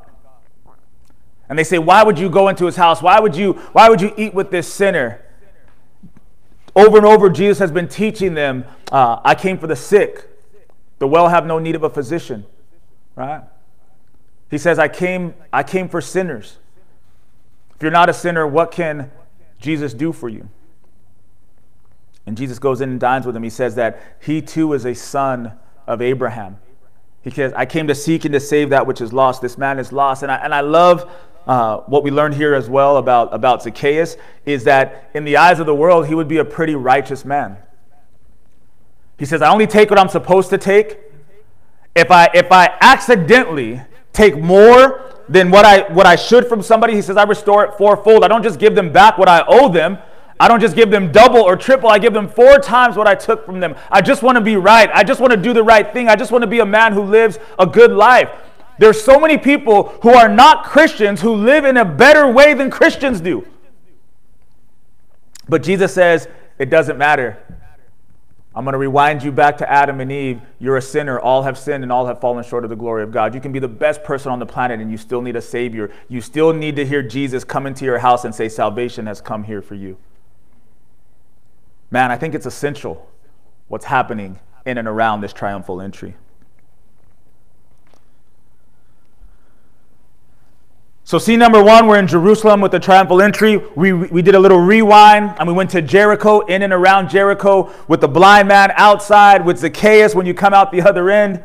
And they say, Why would you go into his house? Why would you, why would you eat with this sinner? Over and over, Jesus has been teaching them, uh, I came for the sick. The well have no need of a physician, right? He says, I came, I came for sinners. If you're not a sinner, what can Jesus do for you? And Jesus goes in and dines with him. He says that he too is a son of Abraham. He says, I came to seek and to save that which is lost. This man is lost. And I, and I love uh, what we learned here as well about, about Zacchaeus is that in the eyes of the world, he would be a pretty righteous man. He says, I only take what I'm supposed to take. If I, if I accidentally take more than what I what I should from somebody. He says, I restore it fourfold. I don't just give them back what I owe them. I don't just give them double or triple. I give them four times what I took from them. I just want to be right. I just want to do the right thing. I just want to be a man who lives a good life. There's so many people who are not Christians who live in a better way than Christians do. But Jesus says, it doesn't matter. I'm going to rewind you back to Adam and Eve. You're a sinner. All have sinned and all have fallen short of the glory of God. You can be the best person on the planet and you still need a Savior. You still need to hear Jesus come into your house and say, Salvation has come here for you. Man, I think it's essential what's happening in and around this triumphal entry. So, scene number one, we're in Jerusalem with the triumphal entry. We, we did a little rewind and we went to Jericho, in and around Jericho, with the blind man outside, with Zacchaeus when you come out the other end,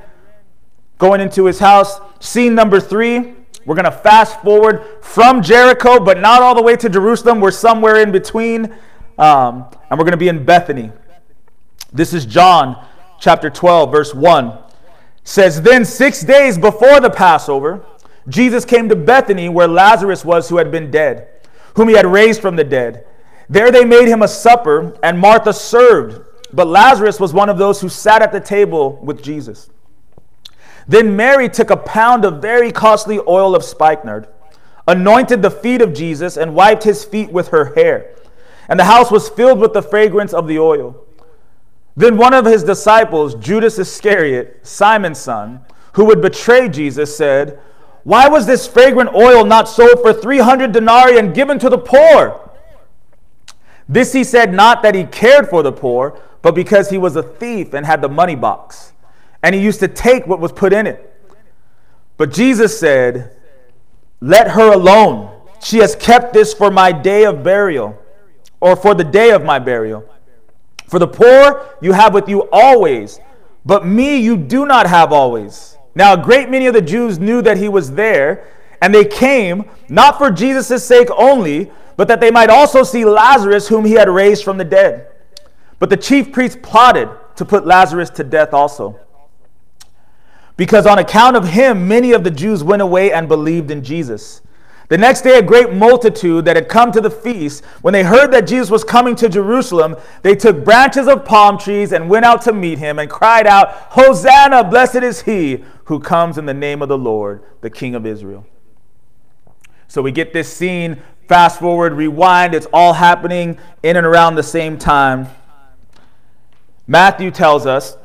going into his house. Scene number three, we're going to fast forward from Jericho, but not all the way to Jerusalem. We're somewhere in between, um, and we're going to be in Bethany. This is John chapter 12, verse 1. says, Then six days before the Passover, Jesus came to Bethany where Lazarus was who had been dead, whom he had raised from the dead. There they made him a supper, and Martha served, but Lazarus was one of those who sat at the table with Jesus. Then Mary took a pound of very costly oil of spikenard, anointed the feet of Jesus, and wiped his feet with her hair. And the house was filled with the fragrance of the oil. Then one of his disciples, Judas Iscariot, Simon's son, who would betray Jesus, said, Why was this fragrant oil not sold for 300 denarii and given to the poor? This he said not that he cared for the poor, but because he was a thief and had the money box and he used to take what was put in it. But Jesus said, Let her alone. She has kept this for my day of burial, or for the day of my burial. For the poor you have with you always, but me you do not have always. Now, a great many of the Jews knew that he was there, and they came, not for Jesus' sake only, but that they might also see Lazarus, whom he had raised from the dead. But the chief priests plotted to put Lazarus to death also because on account of him, many of the Jews went away and believed in Jesus. The next day, a great multitude that had come to the feast, when they heard that Jesus was coming to Jerusalem, they took branches of palm trees and went out to meet him and cried out, Hosanna, blessed is he who comes in the name of the Lord, the King of Israel. So we get this scene, fast forward, rewind, it's all happening in and around the same time. Matthew tells us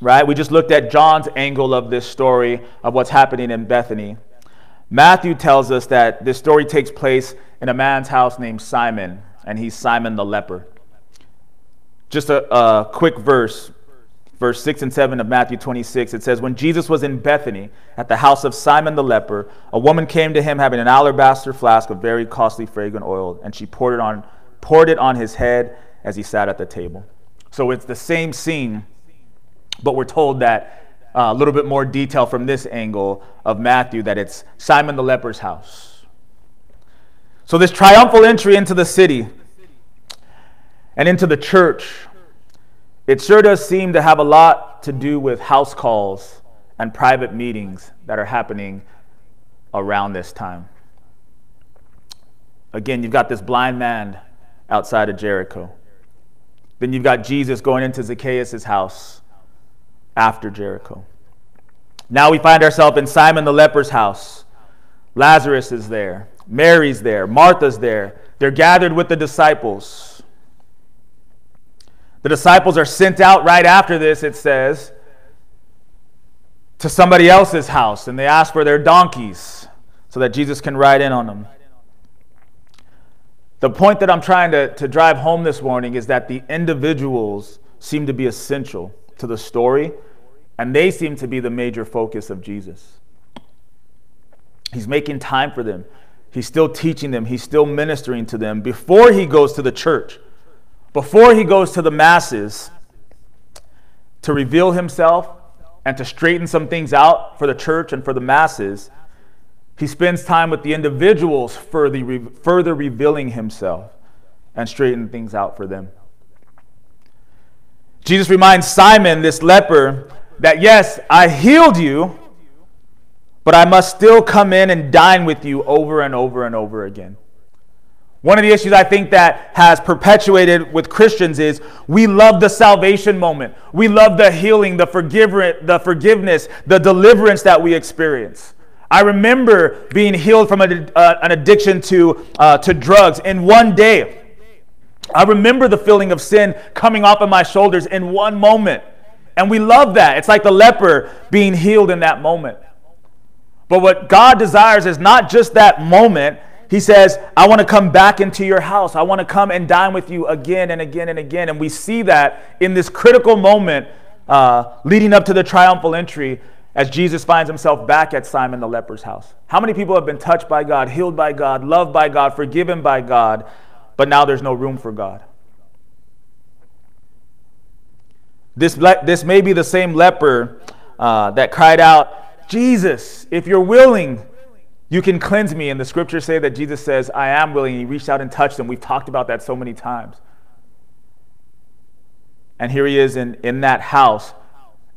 right? We just looked at John's angle of this story of what's happening in Bethany. Matthew tells us that this story takes place in a man's house named Simon, and he's Simon the leper. Just a, a quick verse, verse 6 and 7 of Matthew 26. It says, When Jesus was in Bethany at the house of Simon the leper, a woman came to him having an alabaster flask of very costly fragrant oil, and she poured it on, poured it on his head as he sat at the table. So it's the same scene but we're told that a little bit more detail from this angle of Matthew that it's Simon the leper's house. So, this triumphal entry into the city and into the church, it sure does seem to have a lot to do with house calls and private meetings that are happening around this time. Again, you've got this blind man outside of Jericho. Then you've got Jesus going into Zacchaeus' house after Jericho. Now we find ourselves in Simon the leper's house. Lazarus is there, Mary's there, Martha's there. They're gathered with the disciples. The disciples are sent out right after this, it says, to somebody else's house, and they ask for their donkeys so that Jesus can ride in on them. The point that I'm trying to, to drive home this morning is that the individuals seem to be essential to the story, and they seem to be the major focus of Jesus. He's making time for them. He's still teaching them. He's still ministering to them before he goes to the church, before he goes to the masses to reveal himself and to straighten some things out for the church and for the masses. He spends time with the individuals further, further revealing himself and straightening things out for them. Jesus reminds Simon, this leper, that yes, I healed you, but I must still come in and dine with you over and over and over again. One of the issues I think that has perpetuated with Christians is we love the salvation moment. We love the healing, the, forgive- the forgiveness, the deliverance that we experience. I remember being healed from a, uh, an addiction to, uh, to drugs in one day. I remember the feeling of sin coming off of my shoulders in one moment. And we love that. It's like the leper being healed in that moment. But what God desires is not just that moment. He says, I want to come back into your house. I want to come and dine with you again and again and again. And we see that in this critical moment uh, leading up to the triumphal entry. as Jesus finds himself back at Simon the leper's house. How many people have been touched by God, healed by God, loved by God, forgiven by God, but now there's no room for God? This, this may be the same leper uh, that cried out, Jesus, if you're willing, you can cleanse me. And the scriptures say that Jesus says, I am willing. He reached out and touched him. We've talked about that so many times. And here he is in, in that house.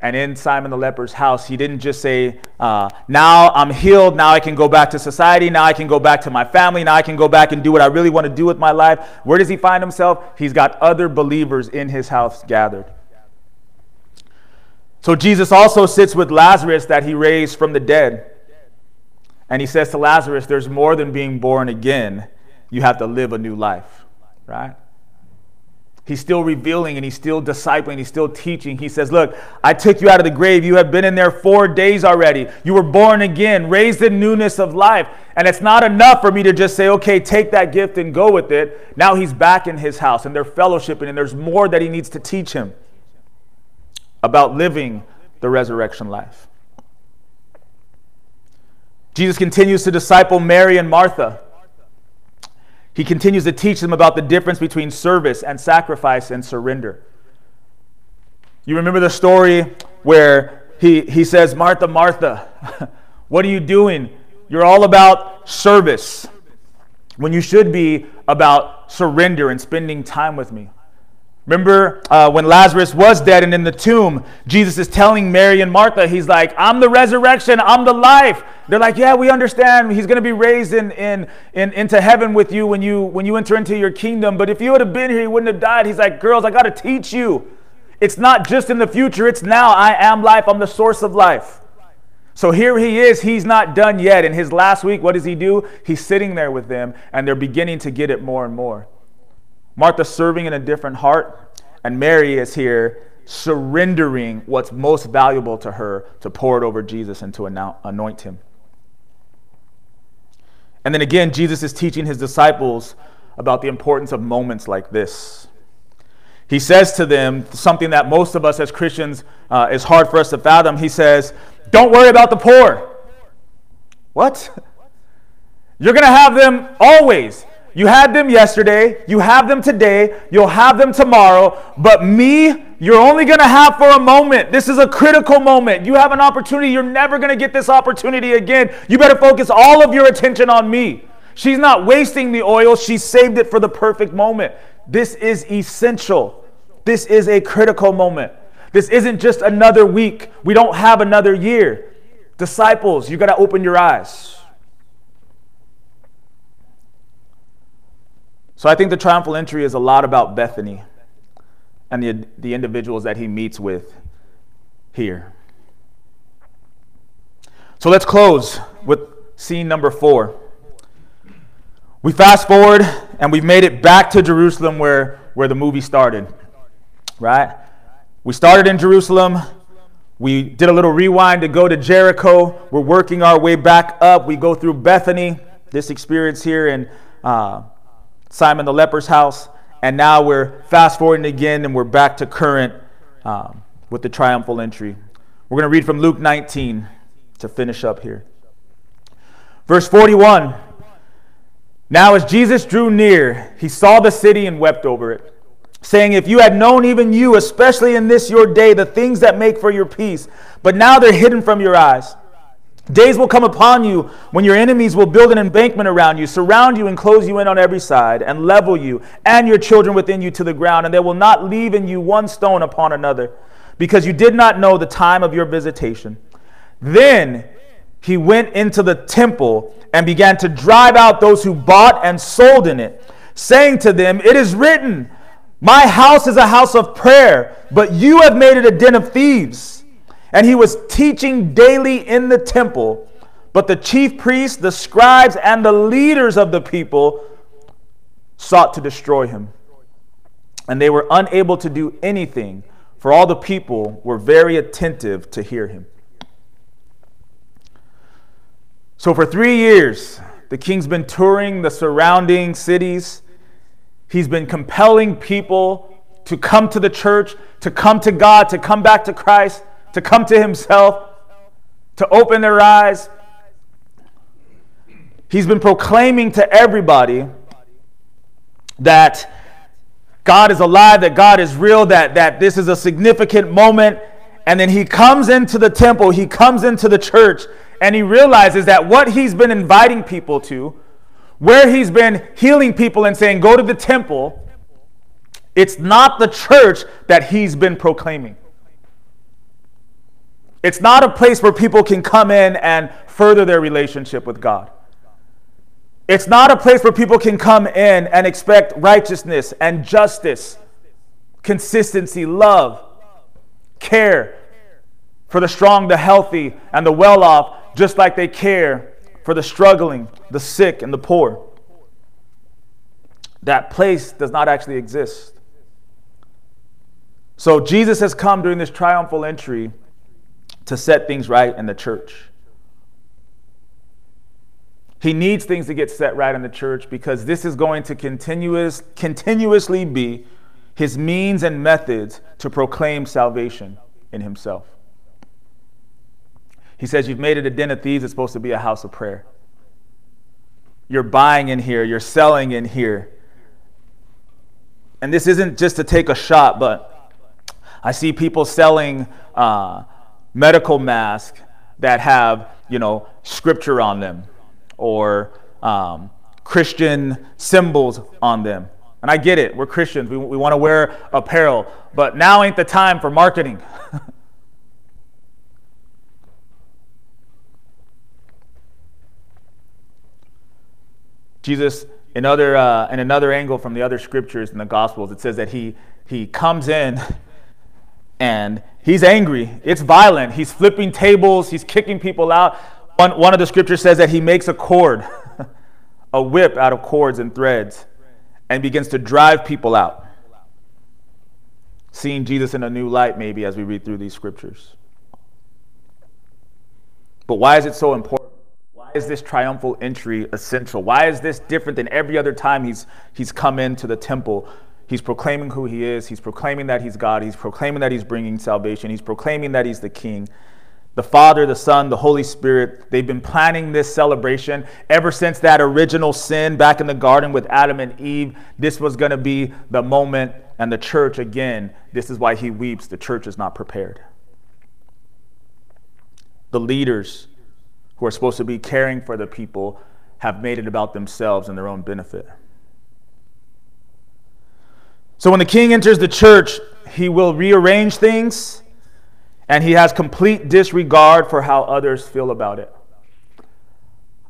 And in Simon the leper's house, he didn't just say, uh, Now I'm healed. Now I can go back to society. Now I can go back to my family. Now I can go back and do what I really want to do with my life. Where does he find himself? He's got other believers in his house gathered. So Jesus also sits with Lazarus that he raised from the dead. And he says to Lazarus, There's more than being born again. You have to live a new life, right? He's still revealing and he's still discipling, he's still teaching. He says, Look, I took you out of the grave. You have been in there four days already. You were born again, raised in newness of life. And it's not enough for me to just say, Okay, take that gift and go with it. Now he's back in his house and they're fellowshipping, and there's more that he needs to teach him about living the resurrection life. Jesus continues to disciple Mary and Martha. He continues to teach them about the difference between service and sacrifice and surrender. You remember the story where he, he says, Martha, Martha, what are you doing? You're all about service when you should be about surrender and spending time with me. Remember uh, when Lazarus was dead and in the tomb, Jesus is telling Mary and Martha, He's like, I'm the resurrection, I'm the life. They're like, Yeah, we understand. He's going to be raised in, in, in, into heaven with you when, you when you enter into your kingdom. But if you would have been here, he wouldn't have died. He's like, Girls, I got to teach you. It's not just in the future, it's now. I am life, I'm the source of life. So here he is, he's not done yet. In his last week, what does he do? He's sitting there with them, and they're beginning to get it more and more. Martha serving in a different heart, and Mary is here surrendering what's most valuable to her to pour it over Jesus and to anoint him. And then again, Jesus is teaching his disciples about the importance of moments like this. He says to them something that most of us as Christians uh, is hard for us to fathom. He says, Don't worry about the poor. What? You're going to have them always. You had them yesterday, you have them today, you'll have them tomorrow, but me, you're only going to have for a moment. This is a critical moment. You have an opportunity, you're never going to get this opportunity again. You better focus all of your attention on me. She's not wasting the oil, she saved it for the perfect moment. This is essential. This is a critical moment. This isn't just another week. We don't have another year. Disciples, you got to open your eyes. So I think the triumphal entry is a lot about Bethany and the, the individuals that he meets with here. So let's close with scene number four. We fast forward and we've made it back to Jerusalem where, where the movie started, right? We started in Jerusalem. We did a little rewind to go to Jericho. We're working our way back up. We go through Bethany, this experience here in uh, Simon the leper's house, and now we're fast forwarding again and we're back to current um, with the triumphal entry. We're going to read from Luke 19 to finish up here. Verse 41 Now, as Jesus drew near, he saw the city and wept over it, saying, If you had known, even you, especially in this your day, the things that make for your peace, but now they're hidden from your eyes. Days will come upon you when your enemies will build an embankment around you, surround you, and close you in on every side, and level you and your children within you to the ground, and they will not leave in you one stone upon another, because you did not know the time of your visitation. Then he went into the temple and began to drive out those who bought and sold in it, saying to them, It is written, My house is a house of prayer, but you have made it a den of thieves. And he was teaching daily in the temple. But the chief priests, the scribes, and the leaders of the people sought to destroy him. And they were unable to do anything, for all the people were very attentive to hear him. So, for three years, the king's been touring the surrounding cities. He's been compelling people to come to the church, to come to God, to come back to Christ to come to himself. to open their eyes. He's been proclaiming to everybody that God is alive, that God is real, that, that this is a significant moment. And then he comes into the temple, he comes into the church, and he realizes that what he's been inviting people to, where he's been healing people and saying, go to the temple, it's not the church that he's been proclaiming. It's not a place where people can come in and further their relationship with God. It's not a place where people can come in and expect righteousness and justice, consistency, love, care for the strong, the healthy, and the well off, just like they care for the struggling, the sick, and the poor. That place does not actually exist. So Jesus has come during this triumphal entry to set things right in the church. He needs things to get set right in the church because this is going to continuous, continuously be his means and methods to proclaim salvation in himself. He says, You've made it a den of thieves, it's supposed to be a house of prayer. You're buying in here, you're selling in here. And this isn't just to take a shot, but I see people selling uh, medical masks that have, you know, scripture on them or um, Christian symbols on them. And I get it, we're Christians, we, we want to wear apparel, but now ain't the time for marketing. Jesus, in, other, uh, in another angle from the other scriptures in the Gospels, it says that he, he comes in and he's angry. It's violent. He's flipping tables, he's kicking people out. One, one of the scriptures says that he makes a cord, a whip out of cords and threads, and begins to drive people out. Seeing Jesus in a new light, maybe, as we read through these scriptures. But why is it so important? Why is this triumphal entry essential? Why is this different than every other time he's, he's come into the temple? He's proclaiming who he is. He's proclaiming that he's God. He's proclaiming that he's bringing salvation. He's proclaiming that he's the king the Father, the Son, the Holy Spirit, they've been planning this celebration ever since that original sin back in the garden with Adam and Eve. This was going to be the moment, and the church, again, this is why he weeps. The church is not prepared. The leaders who are supposed to be caring for the people have made it about themselves and their own benefit. So when the king enters the church, he will rearrange things and he has complete disregard for how others feel about it.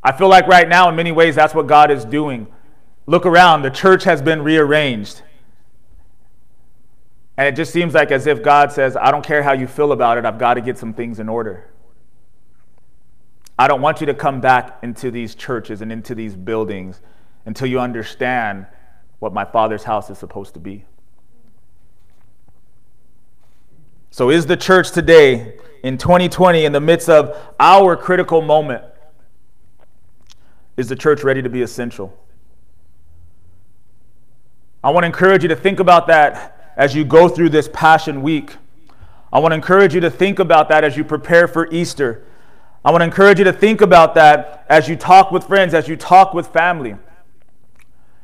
I feel like right now, in many ways, that's what God is doing. Look around, the church has been rearranged. And it just seems like as if God says, I don't care how you feel about it, I've got to get some things in order. I don't want you to come back into these churches and into these buildings until you understand what my Father's house is supposed to be. So, is the church today in 2020, in the midst of our critical moment, is the church ready to be essential? I want to encourage you to think about that as you go through this Passion Week. I want to encourage you to think about that as you prepare for Easter. I want to encourage you to think about that as you talk with friends, as you talk with family.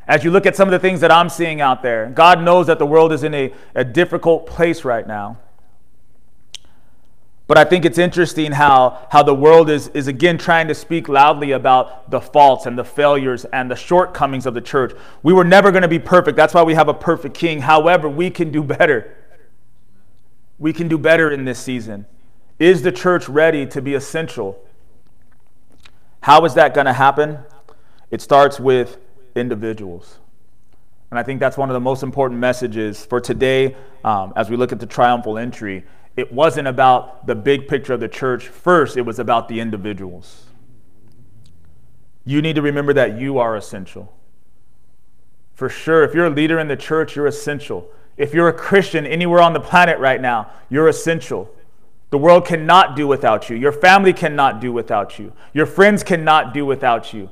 As you look at some of the things that I'm seeing out there, God knows that the world is in a, a difficult place right now. But I think it's interesting how, how the world is, is again trying to speak loudly about the faults and the failures and the shortcomings of the church. We were never going to be perfect. That's why we have a perfect king. However, we can do better. We can do better in this season. Is the church ready to be essential? How is that going to happen? It starts with individuals. And I think that's one of the most important messages for today um, as we look at the triumphal entry it wasn't about the big picture of the church. First, it was about the individuals. You need to remember that you are essential. For sure, if you're a leader in the church, you're essential. If you're a Christian anywhere on the planet right now, you're essential. The world cannot do without you. Your family cannot do without you. Your friends cannot do without you.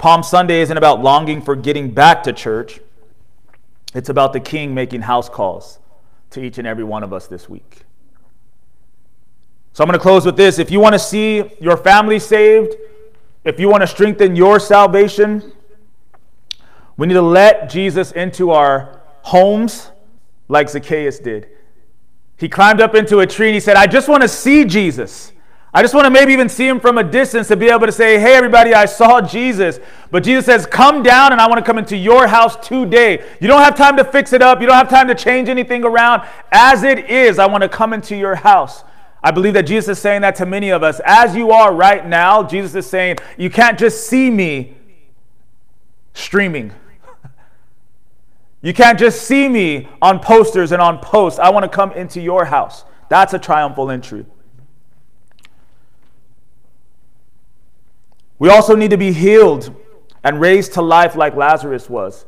Palm Sunday isn't about longing for getting back to church. It's about the king making house calls to each and every one of us this week. So I'm going to close with this. If you want to see your family saved, if you want to strengthen your salvation, we need to let Jesus into our homes like Zacchaeus did. He climbed up into a tree and he said, I just want to see Jesus. I just want to maybe even see him from a distance to be able to say, Hey, everybody, I saw Jesus. But Jesus says, Come down and I want to come into your house today. You don't have time to fix it up. You don't have time to change anything around. As it is, I want to come into your house. I believe that Jesus is saying that to many of us. As you are right now, Jesus is saying, You can't just see me streaming. You can't just see me on posters and on posts. I want to come into your house. That's a triumphal entry. We also need to be healed and raised to life like Lazarus was.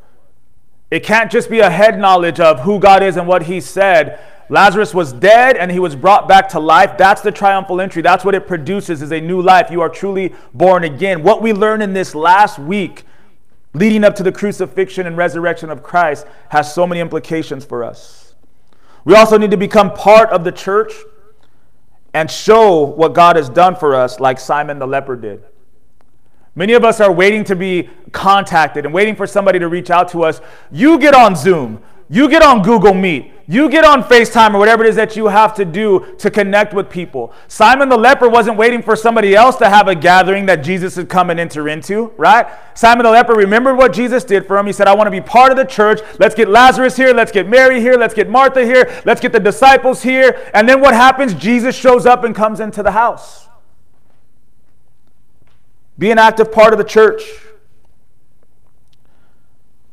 It can't just be a head knowledge of who God is and what He said. Lazarus was dead and he was brought back to life. That's the triumphal entry. That's what it produces is a new life. You are truly born again. What we learned in this last week leading up to the crucifixion and resurrection of Christ has so many implications for us. We also need to become part of the church and show what God has done for us, like Simon the leper did. Many of us are waiting to be contacted and waiting for somebody to reach out to us. You get on Zoom, you get on Google Meet, you get on FaceTime or whatever it is that you have to do to connect with people. Simon the leper wasn't waiting for somebody else to have a gathering that Jesus had come and enter into, right? Simon the leper remembered what Jesus did for him. He said, I want to be part of the church. Let's get Lazarus here. Let's get Mary here. Let's get Martha here. Let's get the disciples here. And then what happens? Jesus shows up and comes into the house. Be an active part of the church.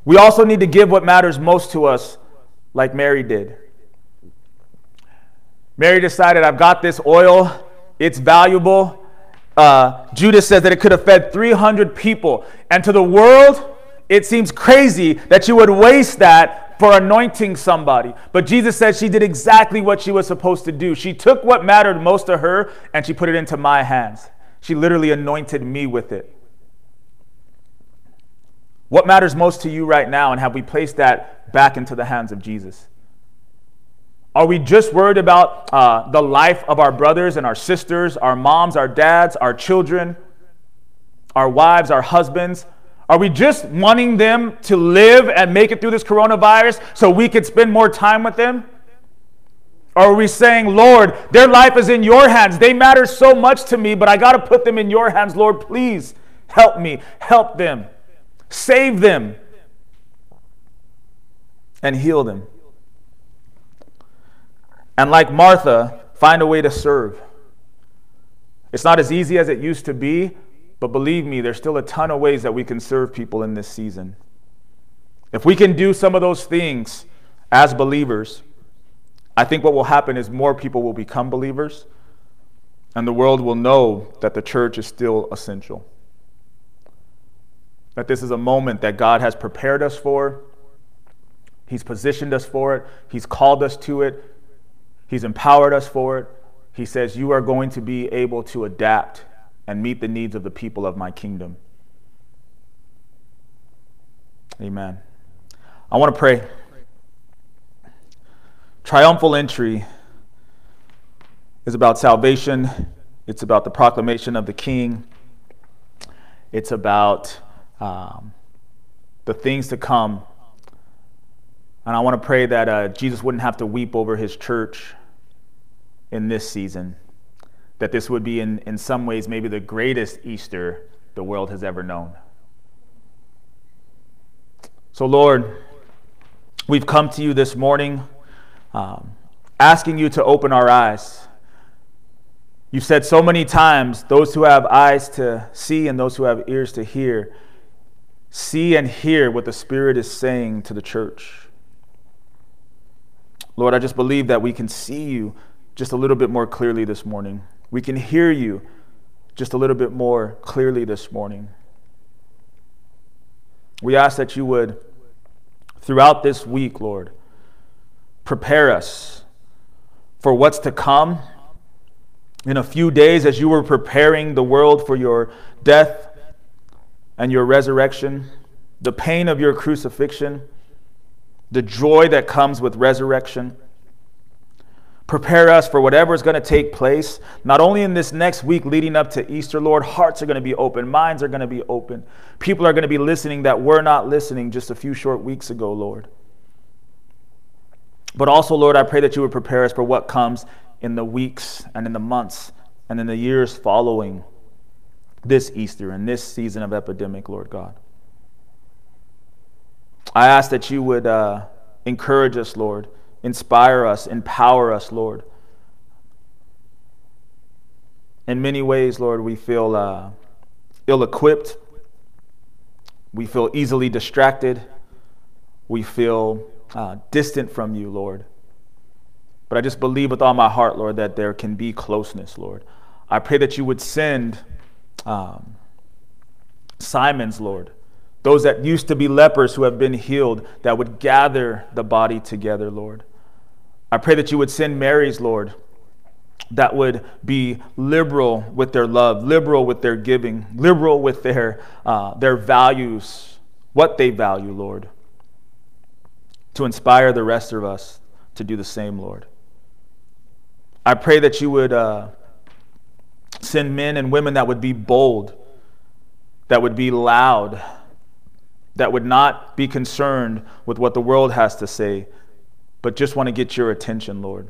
We also need to give what matters most to us like Mary did. Mary decided, I've got this oil, it's valuable. Uh, Judas says that it could have fed 300 people. And to the world, it seems crazy that you would waste that for anointing somebody. But Jesus said she did exactly what she was supposed to do. She took what mattered most to her and she put it into my hands. She literally anointed me with it. What matters most to you right now, and have we placed that back into the hands of Jesus? Are we just worried about uh, the life of our brothers and our sisters, our moms, our dads, our children, our wives, our husbands? Are we just wanting them to live and make it through this coronavirus so we could spend more time with them? Are we saying, Lord, their life is in your hands. They matter so much to me, but I got to put them in your hands. Lord, please help me, help them. Save them and heal them. And like Martha, find a way to serve. It's not as easy as it used to be, but believe me, there's still a ton of ways that we can serve people in this season. If we can do some of those things as believers, I think what will happen is more people will become believers, and the world will know that the church is still essential that this is a moment that God has prepared us for. He's positioned us for it. He's called us to it. He's empowered us for it. He says, You are going to be able to adapt and meet the needs of the people of my kingdom. Amen. I want to pray. Triumphal entry is about salvation, it's about the proclamation of the king, it's about um, the things to come. And I want to pray that uh, Jesus wouldn't have to weep over his church in this season. That this would be, in, in some ways, maybe the greatest Easter the world has ever known. So, Lord, we've come to you this morning um, asking you to open our eyes. You've said so many times, those who have eyes to see and those who have ears to hear see and hear what the Spirit is saying to the church. Lord, I just believe that we can see you just a little bit more clearly this morning. We can hear you just a little bit more clearly this morning. We ask that you would, throughout this week, Lord, prepare us for what's to come in a few days as you were preparing the world for your death and your resurrection, the pain of your crucifixion, the joy that comes with resurrection. Prepare us for whatever is going to take place, not only in this next week leading up to Easter, Lord. Hearts are going to be open, minds are going to be open. People are going to be listening that were not listening just a few short weeks ago, Lord. But also, Lord, I pray that you would prepare us for what comes in the weeks and in the months and in the years following this Easter and this season of epidemic, Lord God. I ask that you would uh, encourage us, Lord, inspire us, empower us, Lord. In many ways, Lord, we feel uh, ill equipped. We feel easily distracted. We feel uh, distant from you, Lord. But I just believe with all my heart, Lord, that there can be closeness, Lord. I pray that you would send um, Simons, Lord, those that used to be lepers who have been healed, that would gather the body together, Lord. I pray that you would send Marys, Lord, that would be liberal with their love, liberal with their giving, liberal with their, uh, their values, what they value, Lord, to inspire the rest of us to do the same, Lord. I pray that you would uh, send men and women that would be bold, that would be loud, that would not be concerned with what the world has to say, but just want to get your attention, Lord,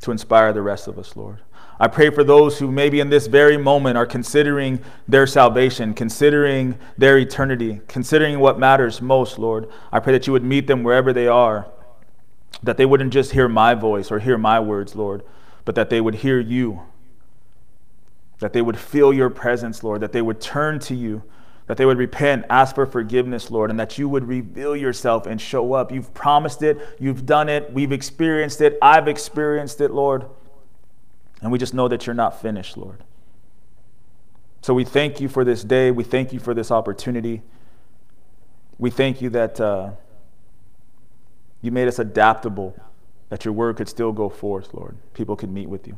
to inspire the rest of us, Lord. I pray for those who maybe in this very moment are considering their salvation, considering their eternity, considering what matters most, Lord. I pray that you would meet them wherever they are, that they wouldn't just hear my voice or hear my words, Lord, but that they would hear you, that they would feel your presence, Lord, that they would turn to you, that they would repent, ask for forgiveness, Lord, and that you would reveal yourself and show up. You've promised it, you've done it, we've experienced it, I've experienced it, Lord. And we just know that you're not finished, Lord. So we thank you for this day. We thank you for this opportunity. We thank you that uh, you made us adaptable that your word could still go forth, Lord. People could meet with you.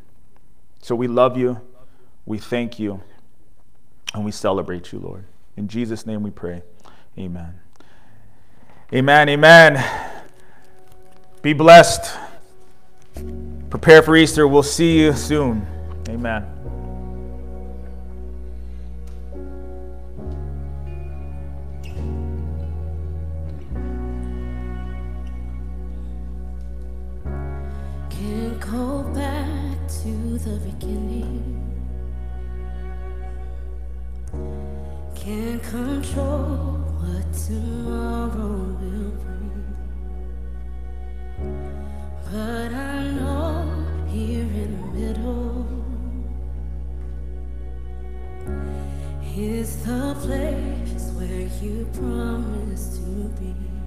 So we love you, we thank you, and we celebrate you, Lord. In Jesus' name we pray. Amen. Amen. Amen. Be blessed. Prepare for Easter. We'll see you soon. Amen. Can go back to the beginning. Can't control what tomorrow will bring. But I is the place where you promised to be.